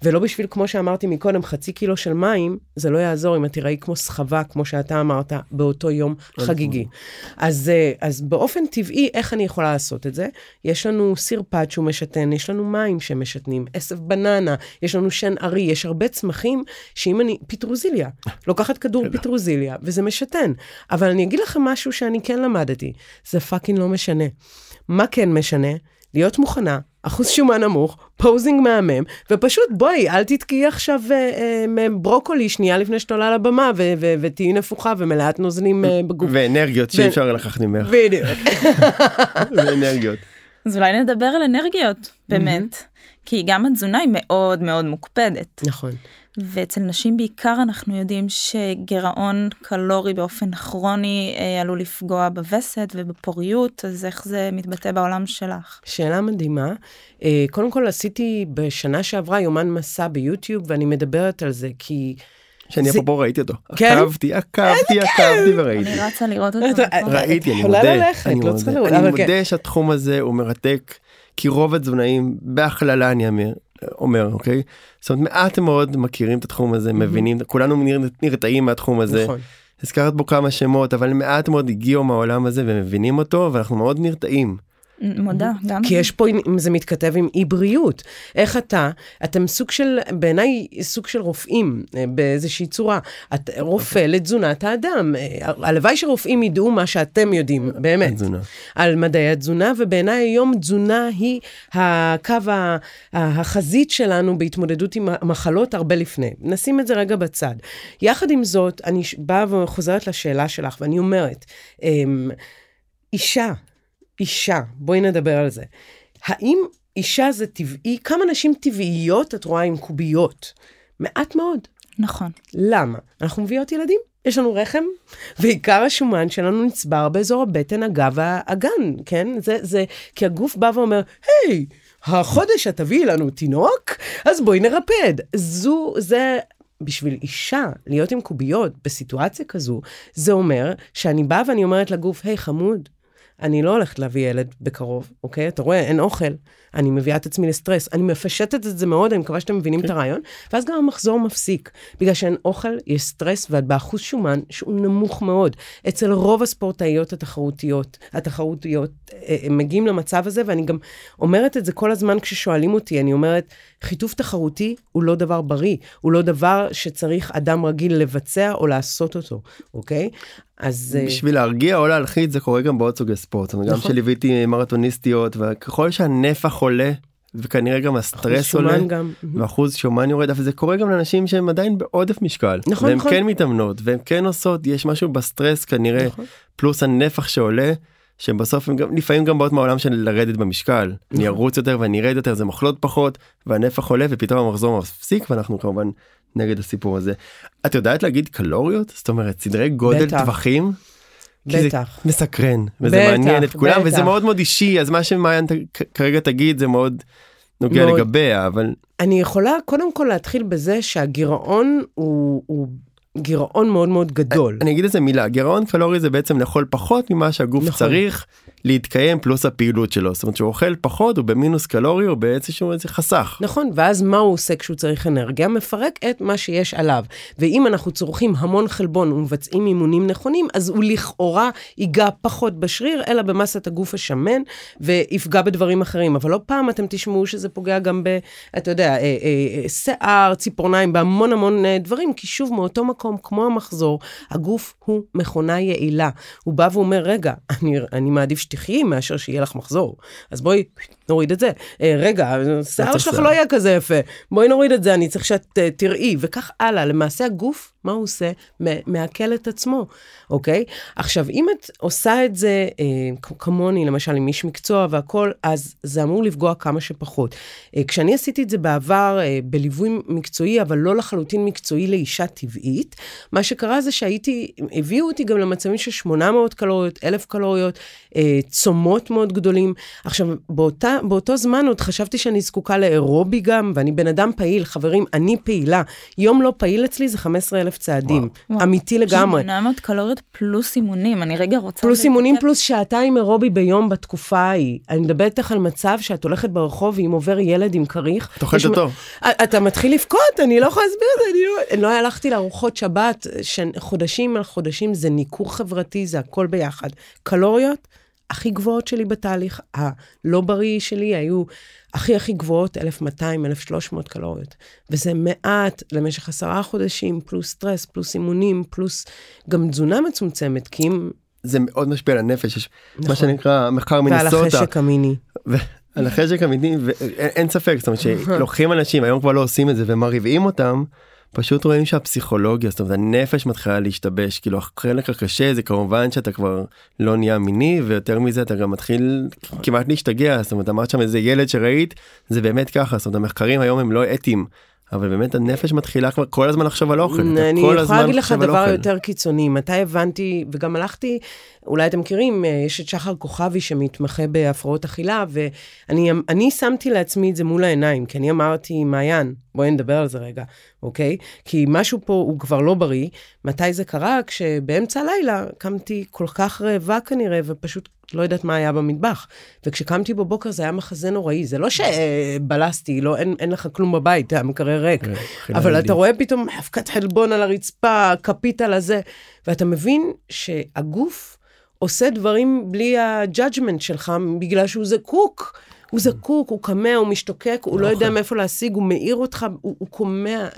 ולא בשביל, כמו שאמרתי מקודם, חצי קילו של מים, זה לא יעזור אם את תיראי כמו סחבה, כמו שאתה אמרת, באותו יום חגיגי. אז, אה, אז באופן טבעי, איך אני יכולה לעשות את זה? יש לנו סיר פת שהוא משתן, יש לנו מים שמשתנים, עשב בננה, יש לנו שן ארי, יש הרבה צמחים שאם אני, פטרוזיליה, לוקחת כדור פטרוזיליה, וזה משתן. אבל אני אגיד לכם משהו שאני כן למדתי, זה fucking לא משנה. מה כן משנה? להיות מוכנה אחוז שומן נמוך, posing מהמם, ופשוט בואי, אל תתקעי עכשיו אה, אה, ברוקולי שנייה לפני שאת עולה לבמה, ותהיי נפוחה ומלאת נוזלים אה, בגוף. ואנרגיות שאי אפשר לקחת ממך. בדיוק. ואנרגיות. אז אולי נדבר על אנרגיות, באמת. כי גם התזונה היא מאוד מאוד מוקפדת. נכון. ואצל נשים בעיקר אנחנו יודעים שגירעון קלורי באופן כרוני אה, עלול לפגוע בווסת ובפוריות, אז איך זה מתבטא בעולם שלך? שאלה מדהימה. אה, קודם כל עשיתי בשנה שעברה יומן מסע ביוטיוב ואני מדברת על זה כי... שאני זה... אפרופו ראיתי אותו. כן? עקבתי, עקבתי, עקבתי וראיתי. אני רצה לראות אותו. ראיתי, אני מודה. אני לא מודה כן. שהתחום הזה הוא מרתק, כי רוב התזונאים, בהכללה אני אומר, אומר אוקיי זאת אומרת מעט מאוד מכירים את התחום הזה מבינים כולנו נרתעים מהתחום הזה. נכון. הזכרת בו כמה שמות אבל מעט מאוד הגיעו מהעולם הזה ומבינים אותו ואנחנו מאוד נרתעים. מודה, גם. כי יש פה, אם זה מתכתב עם אי בריאות. איך אתה, אתם סוג של, בעיניי, סוג של רופאים אה, באיזושהי צורה. את רופא לתזונת האדם. אה, הלוואי שרופאים ידעו מה שאתם יודעים, באמת. תזונה. על מדעי התזונה, ובעיניי היום תזונה היא הקו, החזית שלנו בהתמודדות עם מחלות הרבה לפני. נשים את זה רגע בצד. יחד עם זאת, אני באה וחוזרת לשאלה שלך, ואני אומרת, אמ, אישה אישה, בואי נדבר על זה. האם אישה זה טבעי? כמה נשים טבעיות את רואה עם קוביות? מעט מאוד. נכון. למה? אנחנו מביאות ילדים, יש לנו רחם, ועיקר השומן שלנו נצבר באזור הבטן, הגב והאגן, כן? זה, זה, כי הגוף בא ואומר, היי, החודש את תביאי לנו תינוק, אז בואי נרפד. זו, זה בשביל אישה להיות עם קוביות בסיטואציה כזו, זה אומר שאני באה ואני אומרת לגוף, היי חמוד, אני לא הולכת להביא ילד בקרוב, אוקיי? אתה רואה, אין אוכל, אני מביאה את עצמי לסטרס. אני מפשטת את זה מאוד, אני מקווה שאתם מבינים okay. את כן. הרעיון, ואז גם המחזור מפסיק. בגלל שאין אוכל, יש סטרס, ואת באחוז שומן שהוא נמוך מאוד. אצל רוב הספורטאיות התחרותיות, התחרותיות, אה, הם מגיעים למצב הזה, ואני גם אומרת את זה כל הזמן כששואלים אותי, אני אומרת, חיטוב תחרותי הוא לא דבר בריא, הוא לא דבר שצריך אדם רגיל לבצע או לעשות אותו, אוקיי? אז... אה, בשביל להרגיע או להלחיץ זה קורה גם בעוד סוגי ספורט. אומרת, גם נכון. שליוויתי מרתוניסטיות וככל שהנפח עולה וכנראה גם הסטרס עולה גם. ואחוז שומן יורד אבל זה קורה גם לאנשים שהם עדיין בעודף משקל נכון והם נכון. כן מתאמנות והם כן עושות יש משהו בסטרס כנראה נכון. פלוס הנפח שעולה שבסוף הם גם לפעמים גם באות מהעולם של לרדת במשקל נכון. אני ארוץ יותר ואני ארד יותר זה מחלות פחות והנפח עולה ופתאום המחזור מפסיק ואנחנו כמובן נגד הסיפור הזה. את יודעת להגיד קלוריות? זאת אומרת סדרי גודל בטח. טווחים? בטח. זה מסקרן וזה בטח, מעניין את כולם וזה בטח. מאוד מאוד אישי אז מה שמעיין כרגע תגיד זה מאוד נוגע מאוד. לגביה אבל אני יכולה קודם כל להתחיל בזה שהגירעון הוא, הוא גירעון מאוד מאוד גדול. אני אגיד איזה מילה גירעון קלורי זה בעצם לאכול פחות ממה שהגוף נכון. צריך להתקיים פלוס הפעילות שלו זאת אומרת שהוא אוכל פחות הוא במינוס קלורי הוא באיזשהו איזה חסך. נכון, ואז מה הוא עושה כשהוא צריך אנרגיה? מפרק את מה שיש עליו. ואם אנחנו צורכים המון חלבון ומבצעים אימונים נכונים, אז הוא לכאורה ייגע פחות בשריר, אלא במסת הגוף השמן, ויפגע בדברים אחרים. אבל לא פעם אתם תשמעו שזה פוגע גם ב, אתה יודע, אה, אה, אה, שיער, ציפורניים, בהמון המון דברים, כי שוב, מאותו מקום, כמו המחזור, הגוף הוא מכונה יעילה. הוא בא ואומר, רגע, אני, אני מעדיף שתחיי מאשר שיהיה לך מחזור. אז בואי, נוריד את זה. אה, רגע, השיער שלך. לא יהיה כזה יפה. בואי נוריד את זה, אני צריך שאת uh, תראי, וכך הלאה. למעשה הגוף, מה הוא עושה? מעכל את עצמו, אוקיי? עכשיו, אם את עושה את זה אה, כמוני, למשל, עם איש מקצוע והכול, אז זה אמור לפגוע כמה שפחות. אה, כשאני עשיתי את זה בעבר אה, בליווי מקצועי, אבל לא לחלוטין מקצועי לאישה טבעית, מה שקרה זה שהייתי, הביאו אותי גם למצבים של 800 קלוריות, 1,000 קלוריות, אה, צומות מאוד גדולים. עכשיו, באותה, באותו זמן עוד חשבתי שאני זקוקה לאירובי גם, ואני בן אדם פעיל, חברים, אני פעילה. יום לא פעיל אצלי זה 15,000 צעדים. וואו. אמיתי לגמרי. 800 קלוריות פלוס אימונים, אני רגע רוצה... פלוס. אימונים פלוס שעתיים אירובי ביום בתקופה ההיא. אני מדברת איתך על מצב שאת הולכת ברחוב ואם עובר ילד עם כריך. את אוכלת אותו. אתה מתחיל לבכות, אני לא יכולה להסביר את זה, אני לא... לא הלכתי לארוחות שבת, שחודשים על חודשים זה ניכור חברתי, זה הכל ביחד. קלוריות, הכי גבוהות שלי בתהליך, הלא בריא שלי היו הכי הכי גבוהות, 1,200, 1,300 קלוריות. וזה מעט למשך עשרה חודשים, פלוס סטרס, פלוס אימונים, פלוס גם תזונה מצומצמת, כי אם... זה מאוד משפיע על הנפש יש מה נכון. שנקרא מחקר ועל מנסוטה. החשק המיני. על החשק המיני ואין אין ספק זאת אומרת שלוקחים אנשים היום כבר לא עושים את זה ומרעיבים אותם. פשוט רואים שהפסיכולוגיה זאת אומרת הנפש מתחילה להשתבש כאילו החלק הקשה זה כמובן שאתה כבר לא נהיה מיני ויותר מזה אתה גם מתחיל כמעט להשתגע זאת אומרת אמרת שם איזה ילד שראית זה באמת ככה זאת אומרת המחקרים היום הם לא אתיים. אבל באמת הנפש מתחילה כבר כל הזמן לחשוב על אוכל. אני יכולה להגיד לך דבר. יותר קיצוני. מתי הבנתי, וגם הלכתי, אולי אתם מכירים, אה, יש את שחר כוכבי שמתמחה בהפרעות אכילה, ואני אני שמתי לעצמי את זה מול העיניים, כי אני אמרתי, מעיין, בואי נדבר על זה רגע, אוקיי? כי משהו פה הוא כבר לא בריא. מתי זה קרה? כשבאמצע הלילה קמתי כל כך רעבה כנראה, ופשוט לא יודעת מה היה במטבח. וכשקמתי בבוקר זה היה מחזה נוראי. זה לא שבלסתי, לא, אין, אין לך כלום בבית, המקרר ריק. כן, אבל. אתה רואה פתאום אבקת חלבון על הרצפה, כפית על הזה, ואתה מבין שהגוף עושה דברים בלי ה judgment שלך, בגלל שהוא זקוק. הוא זקוק, הוא כמה, הוא משתוקק, הוא לא יודע מאיפה להשיג, הוא מעיר אותך, הוא,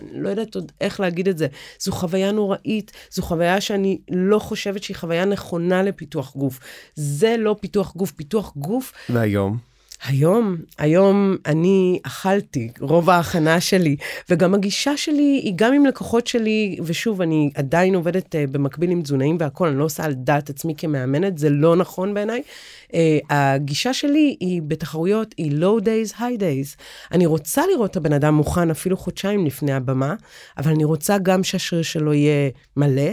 אני לא יודעת עוד איך להגיד את זה. זו חוויה נוראית, זו חוויה שאני לא חושבת שהיא חוויה נכונה לפיתוח גוף. זה לא פיתוח גוף, פיתוח גוף והיום היום, היום אני אכלתי, רוב ההכנה שלי, וגם הגישה שלי היא גם עם לקוחות שלי, ושוב, אני עדיין עובדת uh, במקביל עם תזונאים והכול, אני לא עושה על דעת עצמי כמאמנת, זה לא נכון בעיניי. Uh, הגישה שלי היא בתחרויות, היא low days, high days. אני רוצה לראות את הבן אדם מוכן אפילו חודשיים לפני הבמה, אבל אני רוצה גם שהשריר שלו יהיה מלא.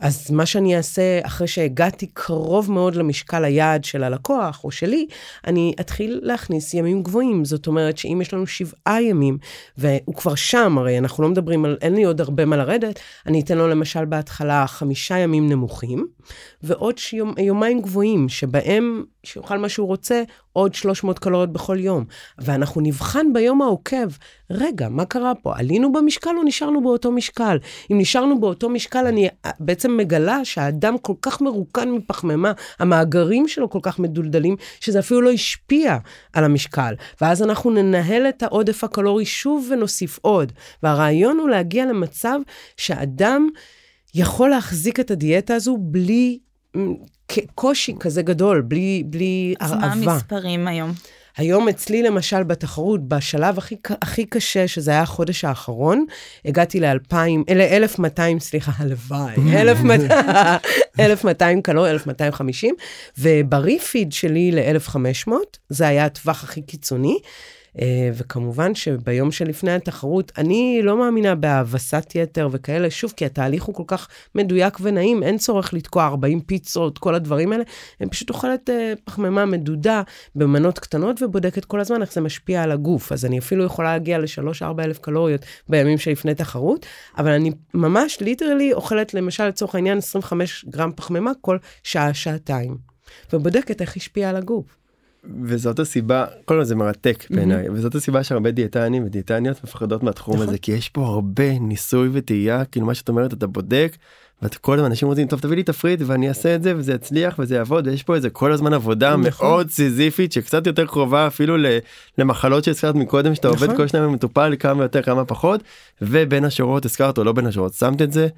אז מה שאני אעשה, אחרי שהגעתי קרוב מאוד למשקל היעד של הלקוח או שלי, אני אתחיל להכניס ימים גבוהים. זאת אומרת שאם יש לנו שבעה ימים, והוא כבר שם, הרי אנחנו לא מדברים על, אין לי עוד הרבה מה לרדת, אני אתן לו למשל בהתחלה חמישה ימים נמוכים, ועוד שיום, יומיים גבוהים, שבהם, שיאכל מה שהוא רוצה, עוד 300 קלוריות בכל יום. ואנחנו נבחן ביום העוקב, רגע, מה קרה פה? עלינו במשקל או נשארנו באותו משקל? אם נשארנו באותו משקל, אני בעצם מגלה שהאדם כל כך מרוקן מפחמימה, המאגרים שלו כל כך מדולדלים, שזה אפילו לא השפיע על המשקל. ואז אנחנו ננהל את העודף הקלורי שוב ונוסיף עוד. והרעיון הוא להגיע למצב שאדם יכול להחזיק את הדיאטה הזו בלי... קושי כזה גדול, בלי, בלי אז מה הרעבה. המספרים היום? היום אצלי למשל בתחרות, בשלב הכי, הכי קשה, שזה היה החודש האחרון, הגעתי ל-2,000, ל-1,200, סליחה, הלוואי, 1,200 1,200 קלוריה, 1,250, ובריפיד שלי ל-1,500, זה היה הטווח הכי קיצוני. אה, וכמובן שביום שלפני התחרות, אני לא מאמינה בהאבסת יתר וכאלה, שוב, כי התהליך הוא כל כך מדויק ונעים, אין צורך לתקוע 40 פיצות, כל הדברים האלה, אני פשוט אוכלת אה, פחמימה מדודה במנות קטנות ובודקת כל הזמן איך זה משפיע על הגוף. אז אני אפילו יכולה להגיע ל-3-4 אלף קלוריות בימים שלפני תחרות, אבל אני ממש ליטרלי אוכלת למשל לצורך העניין 25 גרם פחמימה כל שעה-שעתיים, ובודקת איך השפיע על הגוף. וזאת הסיבה, כל זה מרתק בעיניי, mm-hmm. וזאת הסיבה שהרבה דיאטנים ודיאטניות מפחדות מהתחום נכון. הזה, כי יש פה הרבה ניסוי וטעייה, כאילו מה שאת אומרת אתה בודק, ואתה כל הזמן אנשים רוצים טוב תביא לי תפריט ואני אעשה את זה וזה יצליח וזה יעבוד יש פה איזה כל הזמן עבודה נכון. מאוד סיזיפית שקצת יותר קרובה אפילו למחלות שהזכרת מקודם שאתה נכון. עובד כל שניים מטופל כמה יותר כמה פחות ובין השורות הזכרת או לא בין השורות שמת את זה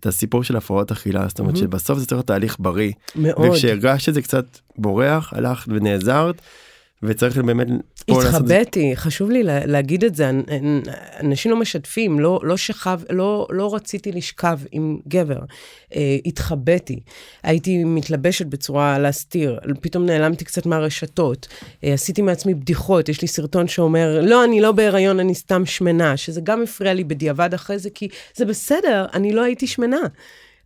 את הסיפור של הפרעות אכילה זאת אומרת mm-hmm. שבסוף זה צריך להיות תהליך בריא. מאוד. וכשהרגשת שזה קצת בורח הלכת ונעזרת. וצריך באמת... התחבאתי, חשוב לי להגיד את זה, אנשים לא משתפים, לא, לא שכב, לא, לא רציתי לשכב עם גבר, אה, התחבאתי. הייתי מתלבשת בצורה להסתיר, פתאום נעלמתי קצת מהרשתות, אה, עשיתי מעצמי בדיחות, יש לי סרטון שאומר, לא, אני לא בהיריון, אני סתם שמנה, שזה גם הפריע לי בדיעבד אחרי זה, כי זה בסדר, אני לא הייתי שמנה.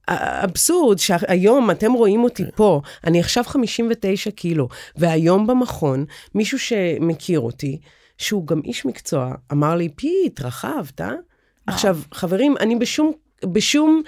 אבסורד שהיום אתם רואים אותי פה, אני עכשיו 59 קילו, והיום במכון, מישהו שמכיר אותי, שהוא גם איש מקצוע, אמר לי, פי, התרחבת, אה? עכשיו, חברים, אני בשום בשום,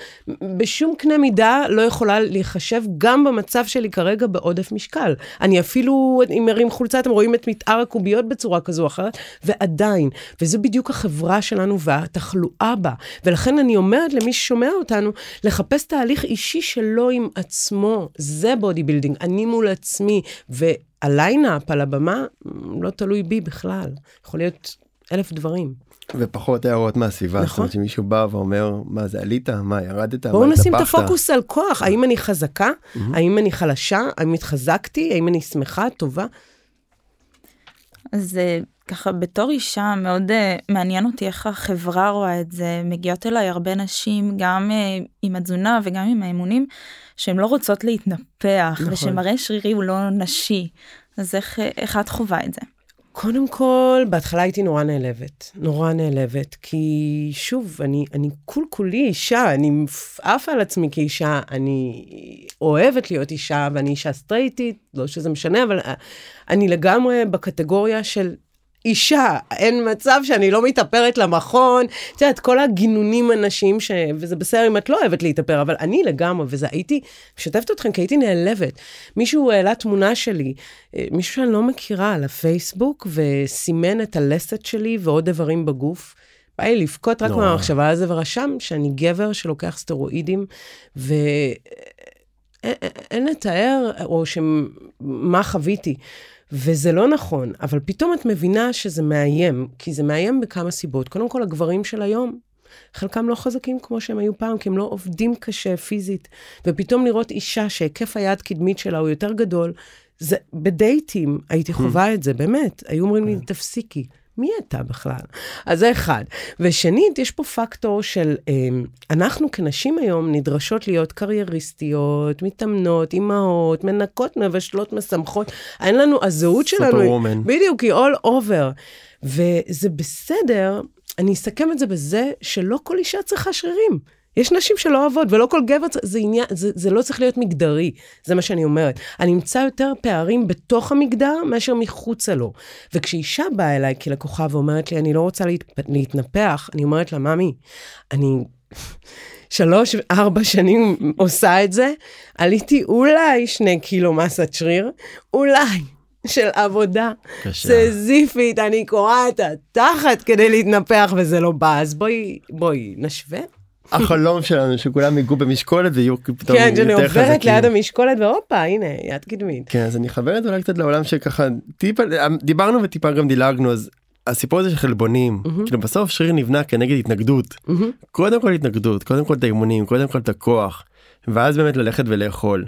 בשום קנה מידה לא יכולה להיחשב גם במצב שלי כרגע בעודף משקל. אני אפילו, אם מרים חולצה, אתם רואים את מתאר הקוביות בצורה כזו או אחרת, ועדיין, וזו בדיוק החברה שלנו והתחלואה בה. ולכן אני אומרת למי ששומע אותנו, לחפש תהליך אישי שלו עם עצמו. זה bodybuilding, אני מול עצמי, וה lineup על הבמה לא תלוי בי בכלל. יכול להיות אלף דברים. ופחות הערות מהסביבה, נכון. זאת אומרת שמישהו בא ואומר מה זה עלית, מה ירדת, בואו נשים את הפוקוס על כוח, האם אני חזקה, mm-hmm. האם אני חלשה, האם התחזקתי, האם אני שמחה, טובה. אז אה, ככה בתור אישה מאוד uh, מעניין אותי איך החברה רואה את זה, מגיעות אליי הרבה נשים גם uh, עם התזונה וגם עם האמונים, שהן לא רוצות להתנפח, נכון. ושמראה שרירי הוא לא נשי, אז איך, איך את חווה את זה? קודם כל, בהתחלה הייתי נורא נעלבת, נורא נעלבת, כי שוב, אני, אני כול כולי אישה, אני עפה על עצמי כאישה, אני אוהבת להיות אישה, ואני אישה סטרייטית, לא שזה משנה, אבל אני לגמרי בקטגוריה של אישה, אין מצב שאני לא מתאפרת למכון. את יודעת, כל הגינונים הנשיים, ש... וזה בסדר אם את לא אוהבת להתאפר, אבל אני לגמרי, וזה הייתי, משתפת אתכם כי הייתי נעלבת. מישהו העלה תמונה שלי, אה, מישהו שאני לא מכירה, על הפייסבוק, וסימן את הלסת שלי ועוד איברים בגוף. בא לי לבכות רק מהמחשבה על זה, ורשם שאני גבר שלוקח סטרואידים, ו... אין לתאר, או שמה חוויתי. וזה לא נכון, אבל פתאום את מבינה שזה מאיים, כי זה מאיים בכמה סיבות. קודם כל, הגברים של היום, חלקם לא חזקים כמו שהם היו פעם, כי הם לא עובדים קשה פיזית. ופתאום לראות אישה שהיקף היד קדמית שלה הוא יותר גדול, זה בדייטים הייתי hmm. חווה את זה, באמת. היו אומרים לי, כן. תפסיקי. מי אתה בכלל? אז זה אחד. ושנית, יש פה פקטור של, אמ, אנחנו כנשים היום נדרשות להיות קרייריסטיות, מתאמנות, אימהות, מנקות, מבשלות, משמחות. אין לנו, הזהות שלנו... סופר וומן. בדיוק, היא all over. וזה בסדר, אני אסכם את זה בזה שלא כל אישה צריכה שרירים. יש נשים שלא אוהבות, ולא כל גבר, זה עניין, זה, זה לא צריך להיות מגדרי, זה מה שאני אומרת. אני אמצא יותר פערים בתוך המגדר מאשר מחוצה לו. וכשאישה באה אליי כלקוחה ואומרת לי, אני לא רוצה להת, להתנפח, אני אומרת לה, ממי, אני שלוש, ארבע שנים עושה את זה, עליתי אולי שני קילו מסת שריר, אולי. של עבודה סזיפית, אני קוראה את התחת כדי להתנפח וזה לא בא, אז בואי, בואי, נשווה. החלום שלנו שכולם ייגעו במשקולת ויהיו פתאום יותר חזקים. כן, שאני עוברת ליד המשקולת והופה הנה יד קדמית. כן אז אני חבר את זה אולי קצת לעולם שככה טיפה דיברנו וטיפה גם דילגנו אז הסיפור הזה של חלבונים mm-hmm. כאילו בסוף שריר נבנה כנגד התנגדות mm-hmm. קודם כל התנגדות קודם כל את האימונים קודם כל את הכוח ואז באמת ללכת ולאכול.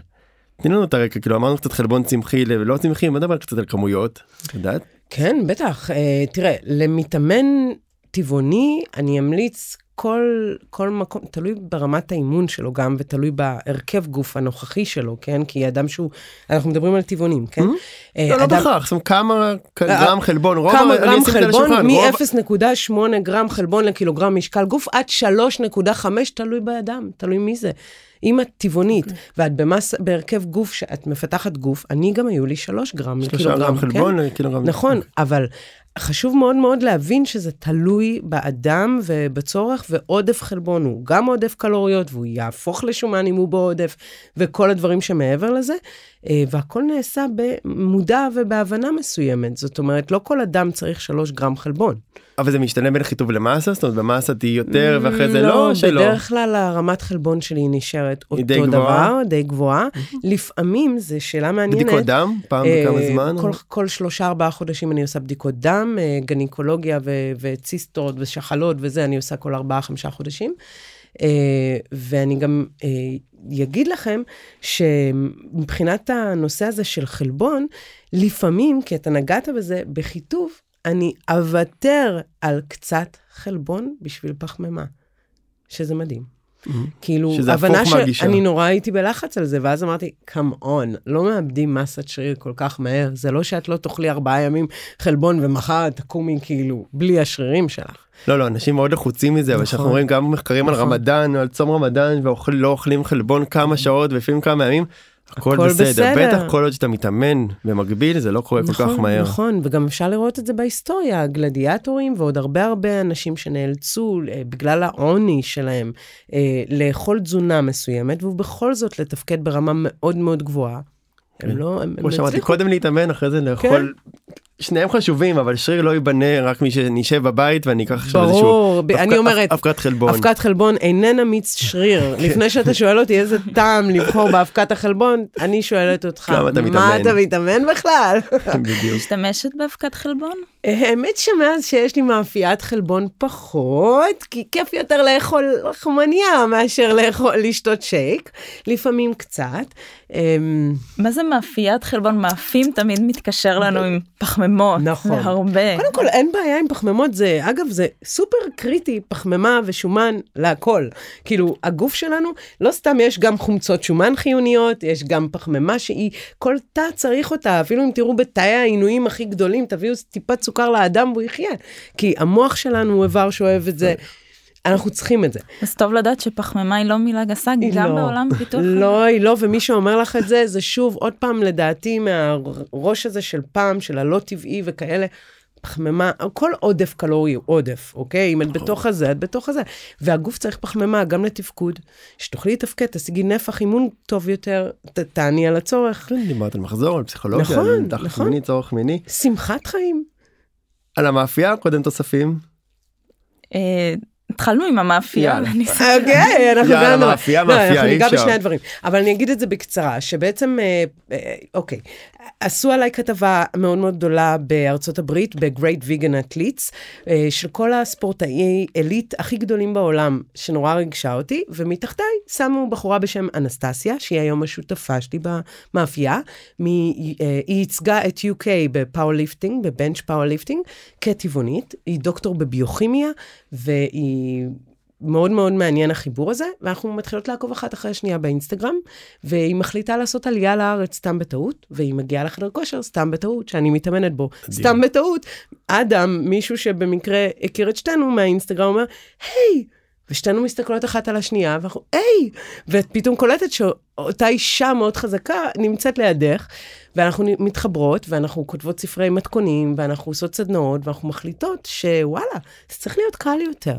תני לנו את הרקע כאילו אמרנו קצת חלבון צמחי ולא צמחי מה דבר קצת על כמויות. יודעת? כן בטח uh, תראה למתאמן טבעוני אני אמליץ כל, כל מקום, תלוי ברמת האימון שלו גם, ותלוי בהרכב גוף הנוכחי שלו, כן? כי אדם שהוא, אנחנו מדברים על טבעונים, כן? Mm-hmm. אה, לא, לא אדם- בהכרח, זאת אומרת, כמה גרם חלבון, רוב, כמה גרם חלבון, השולחן, רוב- מ-0.8 גרם חלבון לקילוגרם משקל גוף עד 3.5, תלוי באדם, תלוי מי זה. אם את טבעונית, אוקיי. ואת במס, בהרכב גוף, שאת מפתחת גוף, אני גם היו לי 3 גרם לקילוגרם, גרם כן? חלבון, לקילוגרם. נכון, אבל חשוב מאוד מאוד להבין שזה תלוי באדם ובצורך, ועודף חלבון הוא גם עודף קלוריות, והוא יהפוך לשומן אם הוא בעודף, וכל הדברים שמעבר לזה, אה, והכל נעשה במודע ובהבנה מסוימת. זאת אומרת, לא כל אדם צריך 3 גרם חלבון. אבל זה משתנה בין חיטוב למסה? זאת אומרת, במסה תהיי יותר, ואחרי זה לא, שלא. בדרך כלל הרמת חלבון שלי נשארת היא די אותו גבוהה? דבר, די גבוהה. לפעמים, זו שאלה מעניינת. בדיקות דם? פעם אה, בכמה זמן? כל, כל שלושה ארבעה חודשים אני עושה בדיקות דם, אה, גניקולוגיה ו- וציסטות ושחלות וזה, אני עושה כל ארבעה חמישה חודשים. אה, ואני גם אה, אגיד לכם שמבחינת הנושא הזה של חלבון, לפעמים, כי אתה נגעת בזה, בחיטוב, אני אוותר על קצת חלבון בשביל פחמימה, שזה מדהים. כאילו, שזה הפוך מהגישה. שאני נורא הייתי בלחץ על זה, ואז אמרתי, come on, לא מאבדים מסת שריר כל כך מהר, זה לא שאת לא תאכלי ארבעה ימים חלבון ומחר תקומי כאילו בלי השרירים שלך. לא, לא, אנשים מאוד לחוצים מזה, אבל נכון. כשאנחנו רואים גם מחקרים על נכון. רמדאן, על צום רמדאן, ולא אוכלים חלבון כמה שעות, ולפעמים כמה ימים, הכל הכל בסדר. בסדר. בטח כל עוד שאתה מתאמן במקביל, זה לא קורה כל כך נכון, מהר. נכון, וגם אפשר לראות את זה בהיסטוריה, הגלדיאטורים ועוד הרבה הרבה אנשים שנאלצו, אה, בגלל העוני שלהם, אה, לאכול תזונה מסוימת, ובכל זאת לתפקד ברמה מאוד מאוד גבוהה. כן. הם לא, הם הם כמו שאמרתי, הצליחו. קודם להתאמן, אחרי זה לאכול. שניהם חשובים, אבל שריר לא ייבנה רק מי שנשב בבית ואני אקח עכשיו איזשהו... ברור, ב- אני אומרת, אבקת חלבון. אבקת חלבון איננה מיץ שריר. לפני שאתה שואל אותי איזה טעם לבחור באבקת החלבון, אני שואלת אותך, מה מתאמן?" אתה מתאמן בכלל? בדיוק. משתמשת באבקת חלבון? האמת שמאז שיש לי מאפיית חלבון פחות, כי כיף יותר לאכול לחמניה מאשר לאכול, לשתות שייק, לפעמים קצת. אמ, מה זה מאפיית חלבון? מאפים תמיד מתקשר לנו עם פחמימות. נכון. זה הרבה. קודם כל, אין בעיה עם פחמימות, זה, אגב, זה סופר קריטי, פחמימה ושומן להכל. כאילו, הגוף שלנו, לא סתם יש גם חומצות שומן חיוניות, יש גם פחמימה שהיא, כל תא צריך אותה, אפילו אם תראו בתאי העינויים הכי גדולים, תביאו טיפת סוכר לאדם והוא יחיה. כי המוח שלנו הוא איבר שאוהב את זה, אנחנו צריכים את זה. אז טוב לדעת שפחמימה היא לא מילה גסה, גם לא. בעולם פיתוח. לא, היא לא, ומי שאומר לך את זה, זה שוב, עוד פעם, לדעתי, מהראש הזה של פעם, של הלא טבעי וכאלה. פחמימה, כל עודף קלורי הוא עודף, אוקיי? אם את בתוך הזה, את בתוך הזה. והגוף צריך פחמימה גם לתפקוד. שתוכלי לתפקד, תשיגי נפח אימון טוב יותר, ת- תעני על הצורך. כן, דיברת על מחזור, על פסיכולוגיה, נכון, על תחת נכון. מיני, צורך מיני. שמחת חיים. על המאפייה, קודם תוספים. התחלנו עם המאפייה. יאללה. אוקיי, אנחנו יאללה, גם... מאפייה, לא, מאפייה, אנחנו אי ניגע אפשר. בשני הדברים. אבל אני אגיד את זה בקצרה, שבעצם, אה, אה, אוקיי, עשו עליי כתבה מאוד מאוד גדולה בארצות הברית, ב-Great Vegan Athletes, של כל הספורטאי עילית הכי גדולים בעולם, שנורא ריגשה אותי, ומתחתיי שמו בחורה בשם אנסטסיה, שהיא היום השותפה שלי במאפייה. אה, היא ייצגה את UK ב powerlifting, ב bench powerlifting, כטבעונית. היא דוקטור בביוכימיה, והיא... מאוד מאוד מעניין החיבור הזה, ואנחנו מתחילות לעקוב אחת אחרי השנייה באינסטגרם, והיא מחליטה לעשות עלייה לארץ סתם בטעות, והיא מגיעה לחדר כושר סתם בטעות, שאני מתאמנת בו, מדהים. סתם בטעות. אדם, מישהו שבמקרה הכיר את שתינו מהאינסטגרם, אומר, היי! ושתינו מסתכלות אחת על השנייה, ואנחנו, היי! ואת פתאום קולטת שאותה אישה מאוד חזקה נמצאת לידך, ואנחנו מתחברות, ואנחנו כותבות ספרי מתכונים, ואנחנו עושות סדנאות, ואנחנו מחליטות שוואלה, זה צריך להיות קל יותר.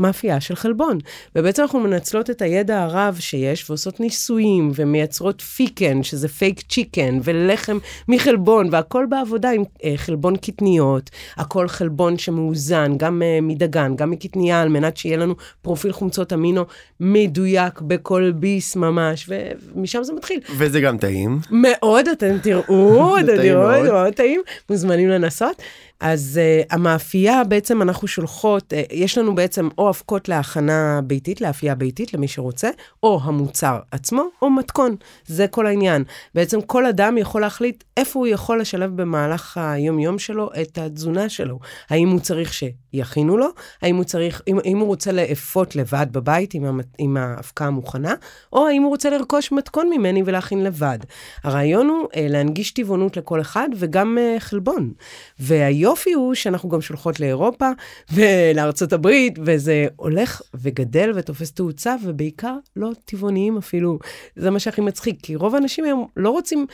מאפייה של חלבון. ובעצם אנחנו מנצלות את הידע הרב שיש, ועושות ניסויים, ומייצרות פיקן, שזה פייק צ'יקן, ולחם מחלבון, והכל בעבודה עם אה, חלבון קטניות, הכל חלבון שמאוזן, גם אה, מדגן, גם מקטניה, על מנת שיהיה לנו פרופיל חומצות אמינו מדויק בכל ביס ממש, ומשם זה מתחיל. וזה גם טעים. מאוד, אתם תראו, אתם תראו, מאוד טעים, מוזמנים לנסות. אז uh, המאפייה, בעצם אנחנו שולחות, uh, יש לנו בעצם או אבקות להכנה ביתית, לאפייה ביתית, למי שרוצה, או המוצר עצמו, או מתכון. זה כל העניין. בעצם כל אדם יכול להחליט איפה הוא יכול לשלב במהלך היום-יום שלו את התזונה שלו. האם הוא צריך שיכינו לו, האם הוא צריך, אם, אם הוא רוצה לאפות לבד בבית עם, עם האבקה המוכנה, או האם הוא רוצה לרכוש מתכון ממני ולהכין לבד. הרעיון הוא uh, להנגיש טבעונות לכל אחד וגם uh, חלבון. והיופי הוא שאנחנו גם שולחות לאירופה ולארצות הברית, וזה הולך וגדל ותופס תאוצה, ובעיקר לא טבעוניים אפילו. זה מה שהכי מצחיק, כי רוב האנשים היום לא רוצים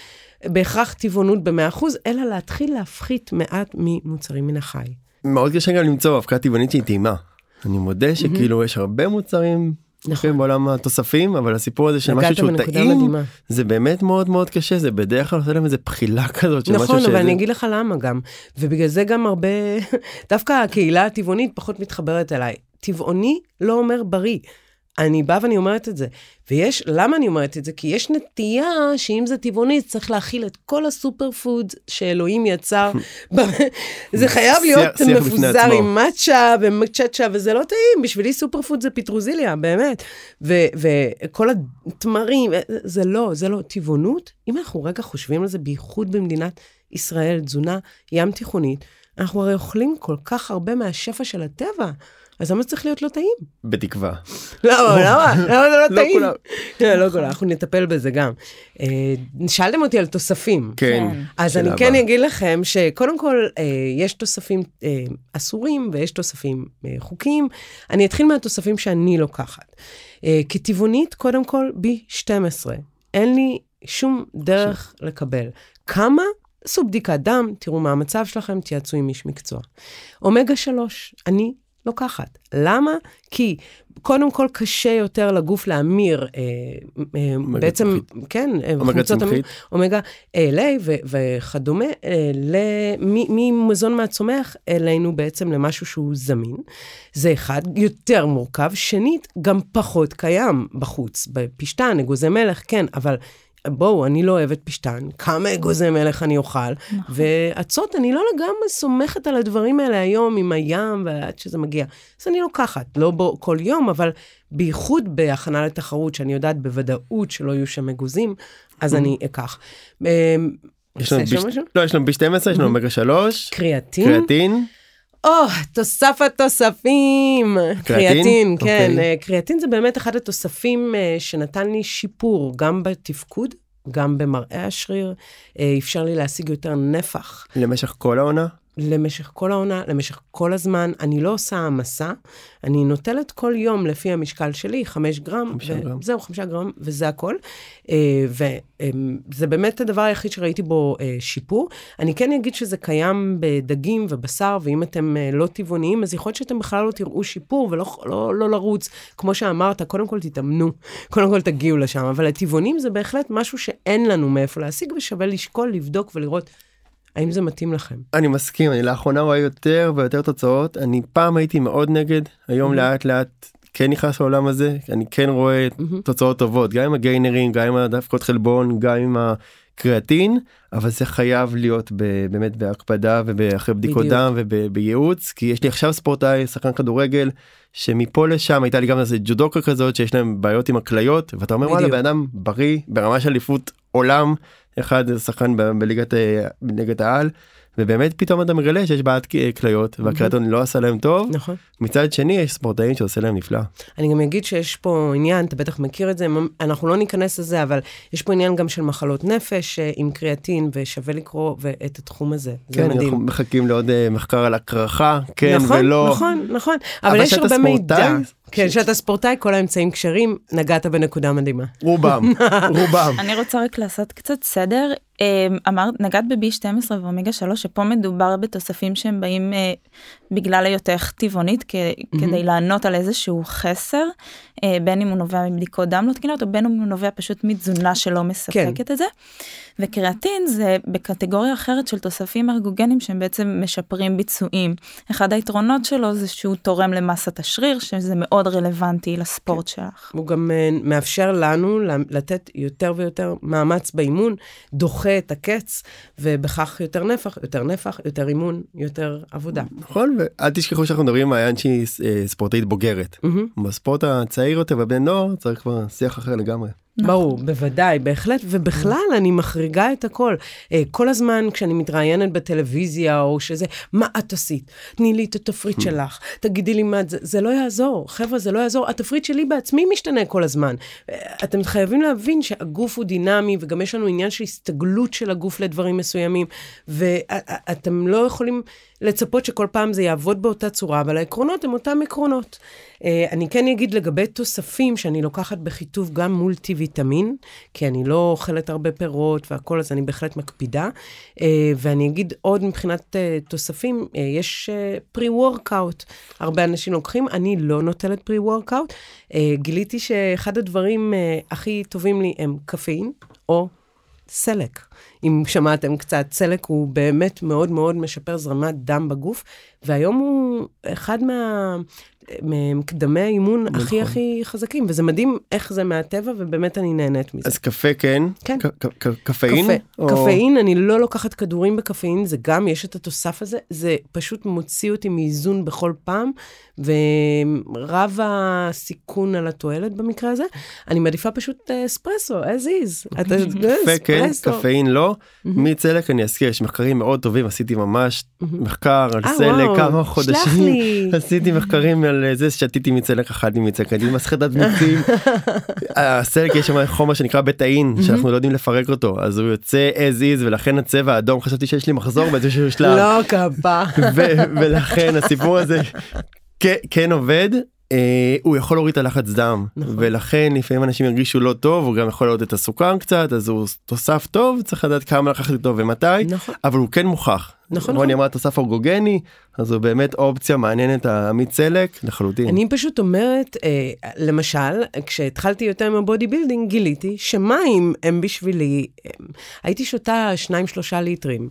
בהכרח טבעונות ב-100%, אלא להתחיל להפחית מעט ממוצרים מן החי. מאוד קשה גם למצוא אבקה טבעונית שהיא טעימה. אני מודה שכאילו יש הרבה מוצרים נכון. בעולם התוספים אבל הסיפור הזה של משהו שהוא טעים. זה באמת מאוד מאוד קשה זה בדרך כלל עושה להם איזה בחילה כזאת. נכון אבל אני אגיד לך למה גם ובגלל זה גם הרבה דווקא הקהילה הטבעונית פחות מתחברת אליי טבעוני לא אומר בריא. אני באה ואני אומרת את זה. ויש, למה אני אומרת את זה? כי יש נטייה שאם זה טבעוני, צריך להכיל את כל ה superfood שאלוהים יצר. זה חייב להיות מפוזר עם מאצ'ה ומצ'צ'ה, וזה לא טעים. בשבילי superfood זה פטרוזיליה, באמת. וכל התמרים, זה לא, זה לא. טבעונות, אם אנחנו רגע חושבים על זה, בייחוד במדינת ישראל, תזונה ים תיכונית, אנחנו הרי אוכלים כל כך הרבה מהשפע של הטבע. אז למה זה צריך להיות לא טעים? בתקווה. למה? למה? למה זה לא טעים? לא, לא כולם, אנחנו נטפל בזה גם. אה, שאלתם אותי על תוספים. כן. אז אני כן אגיד לכם שקודם כל, אה, יש תוספים אה, אסורים ויש תוספים חוקיים. אני אתחיל מהתוספים שאני לוקחת. כטבעונית, קודם כל, B12. אין לי שום דרך לקבל. כמה? עשו בדיקת דם, תראו מה המצב שלכם, תייעצו עם איש מקצוע. אומגה 3, אני לוקחת. למה? כי קודם כל קשה יותר לגוף להמיר, אה, אה, בעצם, צמחית. כן, אה, אומגה צמחית. אומגה LA ו- וכדומה, אה, ממזון מהצומח אלינו בעצם למשהו שהוא זמין. זה אחד, יותר מורכב. שנית, גם פחות קיים בחוץ. בפשטן, אגוזי מלך, כן, אבל... בואו, אני לא אוהבת פשטן, כמה אגוזי מלך אני אוכל, נכון. ואצות, אני לא לגמרי סומכת על הדברים האלה היום עם הים ועד שזה מגיע. אז אני לוקחת, לא בו, כל יום, אבל בייחוד בהכנה לתחרות, שאני יודעת בוודאות שלא יהיו שם אגוזים, אז אני אקח. אמ, יש לנו ביש... לא, יש לנו ב-12, יש לנו אומגה 3. קריאטין. קריאטין. או, תוסף התוספים. קריאטין, כן. Okay. אוקיי. קריאטין זה באמת אחד התוספים אה, שנתן לי שיפור, גם בתפקוד, גם במראה השריר, אה, אפשר לי להשיג יותר נפח. למשך כל העונה? למשך כל העונה, למשך כל הזמן. אני לא עושה העמסה, אני נוטלת כל יום לפי המשקל שלי, חמש גרם. חמישה ו- גרם. זהו, חמישה גרם, וזה הכל. אה, וזה באמת הדבר היחיד שראיתי בו אה, שיפור. אני כן אגיד שזה קיים בדגים ובשר, ואם אתם אה, לא טבעוניים, אז יכול להיות שאתם בכלל לא תראו שיפור ולא לא, לא לרוץ. כמו שאמרת, קודם כל תתאמנו, קודם כל תגיעו לשם. אבל הטבעונים זה בהחלט משהו שאין לנו מאיפה להשיג, ושווה לשקול, לבדוק ולראות. האם זה מתאים לכם? אני מסכים, אני לאחרונה רואה יותר ויותר תוצאות. אני פעם הייתי מאוד נגד, היום mm-hmm. לאט לאט כן נכנס לעולם הזה, אני כן רואה mm-hmm. תוצאות טובות, גם עם הגיינרים, גם עם הדווקות חלבון, גם עם הקריאטין, אבל זה חייב להיות ב, באמת בהקפדה ואחרי בדיקות. דם ובייעוץ, כי יש לי עכשיו ספורטאי, שחקן כדורגל, שמפה לשם הייתה לי גם איזה ג'ודוקה כזאת שיש להם בעיות עם הכליות, ואתה אומר וואלה בן אדם בריא ברמה של אליפות עולם אחד שחקן בליגת העל ובאמת פתאום אתה מגלה שיש בעיית כליות והקריאטון לא עשה להם טוב נכון מצד שני יש ספורטאים שעושה להם נפלא. אני גם אגיד שיש פה עניין אתה בטח מכיר את זה אנחנו לא ניכנס לזה אבל יש פה עניין גם של מחלות נפש אה, עם קריאטין ושווה לקרוא את התחום הזה. כן. אנחנו מחכים לעוד אה, מחקר על הקרחה כן נכון, ולא נכון נכון אבל, אבל יש הרבה מידע. כן, כשאתה ספורטאי, כל האמצעים כשרים, נגעת בנקודה מדהימה. רובם, רובם. אני רוצה רק לעשות קצת סדר. אמ, אמרת, נגעת ב-B12 ואומגה 3, שפה מדובר בתוספים שהם באים בגלל היותך טבעונית כ- מהמם. כדי לענות על איזשהו חסר, אה, בין אם הוא נובע מבדיקות דם לא תקינות או בין אם הוא נובע פשוט מתזונה שלא מספקת את זה. וקריאטין זה בקטגוריה אחרת של תוספים ארגוגנים שהם בעצם משפרים ביצועים. אחד היתרונות שלו זה שהוא תורם למסת השריר שזה מאוד רלוונטי לספורט שלך. הוא גם אה, מאפשר לנו לתת יותר ויותר מאמץ באימון, דוחה את הקץ, ובכך יותר נפח, יותר נפח, יותר אימון, יותר עבודה. נכון ואל תשכחו שאנחנו מדברים על שהיא אה, ספורטאית בוגרת. בספורט הצעיר יותר ובני נוער צריך כבר שיח אחר לגמרי. נכון. ברור, בוודאי, בהחלט, ובכלל אני מחריגה את הכל. אה, כל הזמן כשאני מתראיינת בטלוויזיה או שזה, מה את עשית? תני לי את התפריט שלך, תגידי לי מה זה, זה לא יעזור, חבר'ה, זה לא יעזור. התפריט שלי בעצמי משתנה כל הזמן. אה, אתם חייבים להבין שהגוף הוא דינמי, וגם יש לנו עניין של הסתגלות של הגוף לדברים מסוימים, ואתם לא יכולים לצפות שכל פעם זה יעבוד באותה צורה, אבל העקרונות הם אותם עקרונות. אה, אני כן אגיד לגבי תוספים שאני לוקחת בחיטוב גם מולטי ויטמין, כי אני לא אוכלת הרבה פירות והכל, אז אני בהחלט מקפידה. אה, ואני אגיד עוד מבחינת אה, תוספים, אה, יש pre-workout. הרבה אנשים לוקחים, אני לא נוטלת pre-workout. גיליתי שאחד הדברים הכי טובים לי הם קפאין או סלק. אם שמעתם קצת, סלק הוא באמת מאוד מאוד משפר זרמת דם בגוף, והיום הוא אחד מה... מקדמי האימון נכון. הכי הכי חזקים, וזה מדהים איך זה מהטבע, ובאמת אני נהנית מזה. אז קפה כן? כן. קפאין? קפה. או- קפאין, אני לא לוקחת כדורים בקפאין, זה גם, יש את התוסף הזה, זה פשוט מוציא אותי מאיזון בכל פעם, ורב הסיכון על התועלת במקרה הזה. אני מעדיפה פשוט אה, אספרסו, as is. אתה- קפה כן, אספרסו. קפאין לא. מצלק אני אזכיר, יש מחקרים מאוד טובים, עשיתי ממש מחקר על אה, סלק כמה חודשים. עשיתי מחקרים על זה, שתיתי מצלק, אכלתי מצלק, הייתי מסחטת מיצים. הסלק יש שם חומר שנקרא בטאין, שאנחנו לא יודעים לפרק אותו, אז הוא יוצא as is, ולכן הצבע האדום, חשבתי שיש לי מחזור באיזשהו שלב. לא כפה. ולכן הסיפור הזה כן עובד. אה, הוא יכול להוריד את הלחץ דם נכון. ולכן לפעמים אנשים ירגישו לא טוב הוא גם יכול להוריד את הסוכר קצת אז הוא תוסף טוב צריך לדעת כמה לקחת איתו ומתי נכון. אבל הוא כן מוכח. נכון, רוני נכון. אמרה תוסף ארגוגני אז הוא באמת אופציה מעניינת המיץ סלק לחלוטין. אני פשוט אומרת, אה, למשל, כשהתחלתי יותר עם ה bodybuilding, גיליתי שמים הם בשבילי, הם, הייתי שותה 2-3 ליטרים.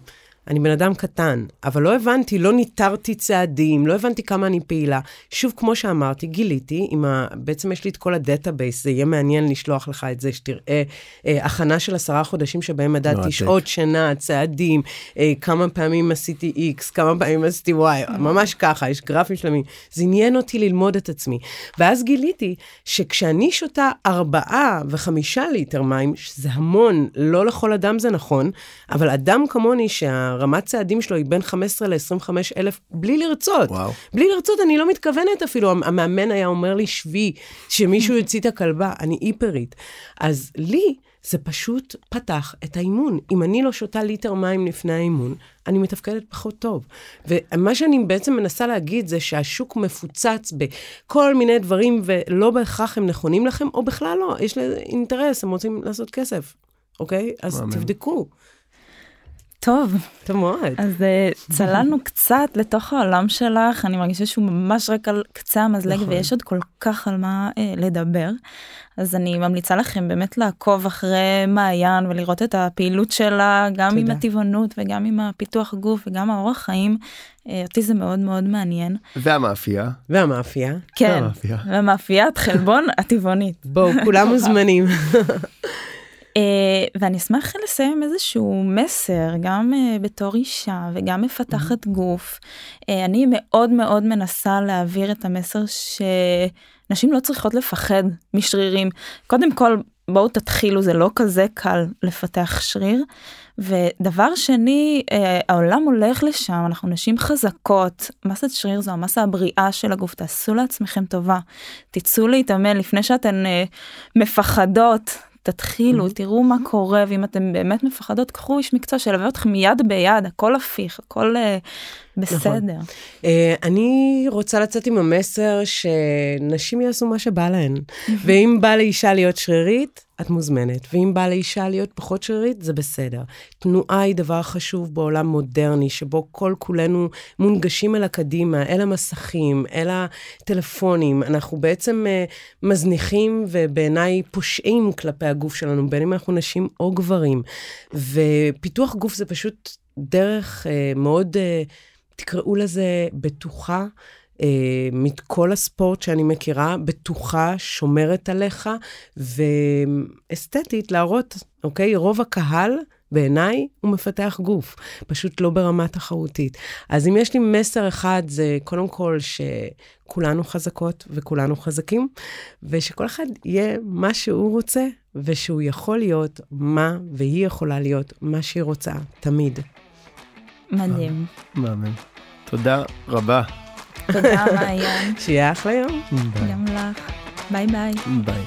אני בן אדם קטן, אבל לא הבנתי, לא ניטרתי צעדים, לא הבנתי כמה אני פעילה. שוב, כמו שאמרתי, גיליתי, עם ה... בעצם יש לי את כל ה database, זה יהיה מעניין לשלוח לך את זה, שתראה אה, הכנה של עשרה חודשים שבהם מדדתי. שעות שינה, צעדים, אה, כמה פעמים עשיתי X, כמה פעמים עשיתי Y, ממש ככה, יש גרפים שלמים. זה עניין אותי ללמוד את עצמי. ואז גיליתי שכשאני שותה ארבעה וחמישה ליטר מים, שזה המון, לא לכל אדם זה נכון, אבל אדם כמוני שהרמת צעדים שלו היא בין 15 ל-25 אלף, בלי לרצות. וואו. בלי לרצות, אני לא מתכוונת אפילו. המאמן היה אומר לי, שבי, שמישהו יוציא את הכלבה, אני היפרית. אז לי, זה פשוט פתח את האימון. אם אני לא שותה ליטר מים לפני האימון, אני מתפקדת פחות טוב. ומה שאני בעצם מנסה להגיד זה שהשוק מפוצץ בכל מיני דברים, ולא בהכרח הם נכונים לכם, או בכלל לא, יש לזה אינטרס, הם רוצים לעשות כסף, אוקיי? אז מהמם. תבדקו. טוב, טוב מאוד. אז אה, צללנו קצת לתוך העולם שלך, אני מרגישה שהוא ממש רק על קצה המזלג נכון. ויש עוד כל כך על מה אה, לדבר. אז אני ממליצה לכם באמת לעקוב אחרי מעיין ולראות את הפעילות שלה, גם עם תודה. הטבעונות וגם עם הפיתוח גוף וגם האורח חיים. אה, אותי זה מאוד מאוד מעניין. והמאפייה. והמאפייה. כן, המאפייה. ומאפיית חלבון הטבעונית. בואו, כולם מוזמנים. אה, ואני אשמח לסיים איזשהו מסר גם אה, בתור אישה וגם מפתחת גוף. אה, אני מאוד מאוד מנסה להעביר את המסר שנשים לא צריכות לפחד משרירים. קודם כל בואו תתחילו זה לא כזה קל לפתח שריר. ודבר שני העולם הולך לשם אנחנו נשים חזקות מסת שריר זו המסה הבריאה של הגוף תעשו לעצמכם טובה תצאו להתאמן לפני שאתן מפחדות תתחילו תראו מה קורה ואם אתם באמת מפחדות קחו איש מקצוע שילווה אתכם יד ביד הכל הפיך הכל בסדר. Uh, אני רוצה לצאת עם המסר שנשים יעשו מה שבא להן. ואם בא לאישה להיות שרירית, את מוזמנת. ואם בא לאישה להיות פחות שרירית, זה בסדר. תנועה היא דבר חשוב בעולם מודרני, שבו כל כולנו מונגשים אל הקדימה, אל המסכים, אל הטלפונים. אנחנו בעצם uh, מזניחים ובעיניי פושעים כלפי הגוף שלנו, בין אם אנחנו נשים או גברים. ופיתוח גוף זה פשוט דרך uh, מאוד... Uh, תקראו לזה בטוחה. אה, מכל הספורט שאני מכירה, בטוחה, שומרת עליך, ואסתטית להראות, אוקיי? רוב הקהל, בעיניי, הוא מפתח גוף, פשוט לא ברמה תחרותית. אז אם יש לי מסר אחד, זה קודם כל שכולנו חזקות וכולנו חזקים, ושכל אחד יהיה מה שהוא רוצה, ושהוא יכול להיות מה, והיא יכולה להיות מה שהיא רוצה, תמיד. מדהים. מאמן. תודה רבה. תודה, מעיין. שיהיה אחלה יום. גם לך. ביי ביי. ביי.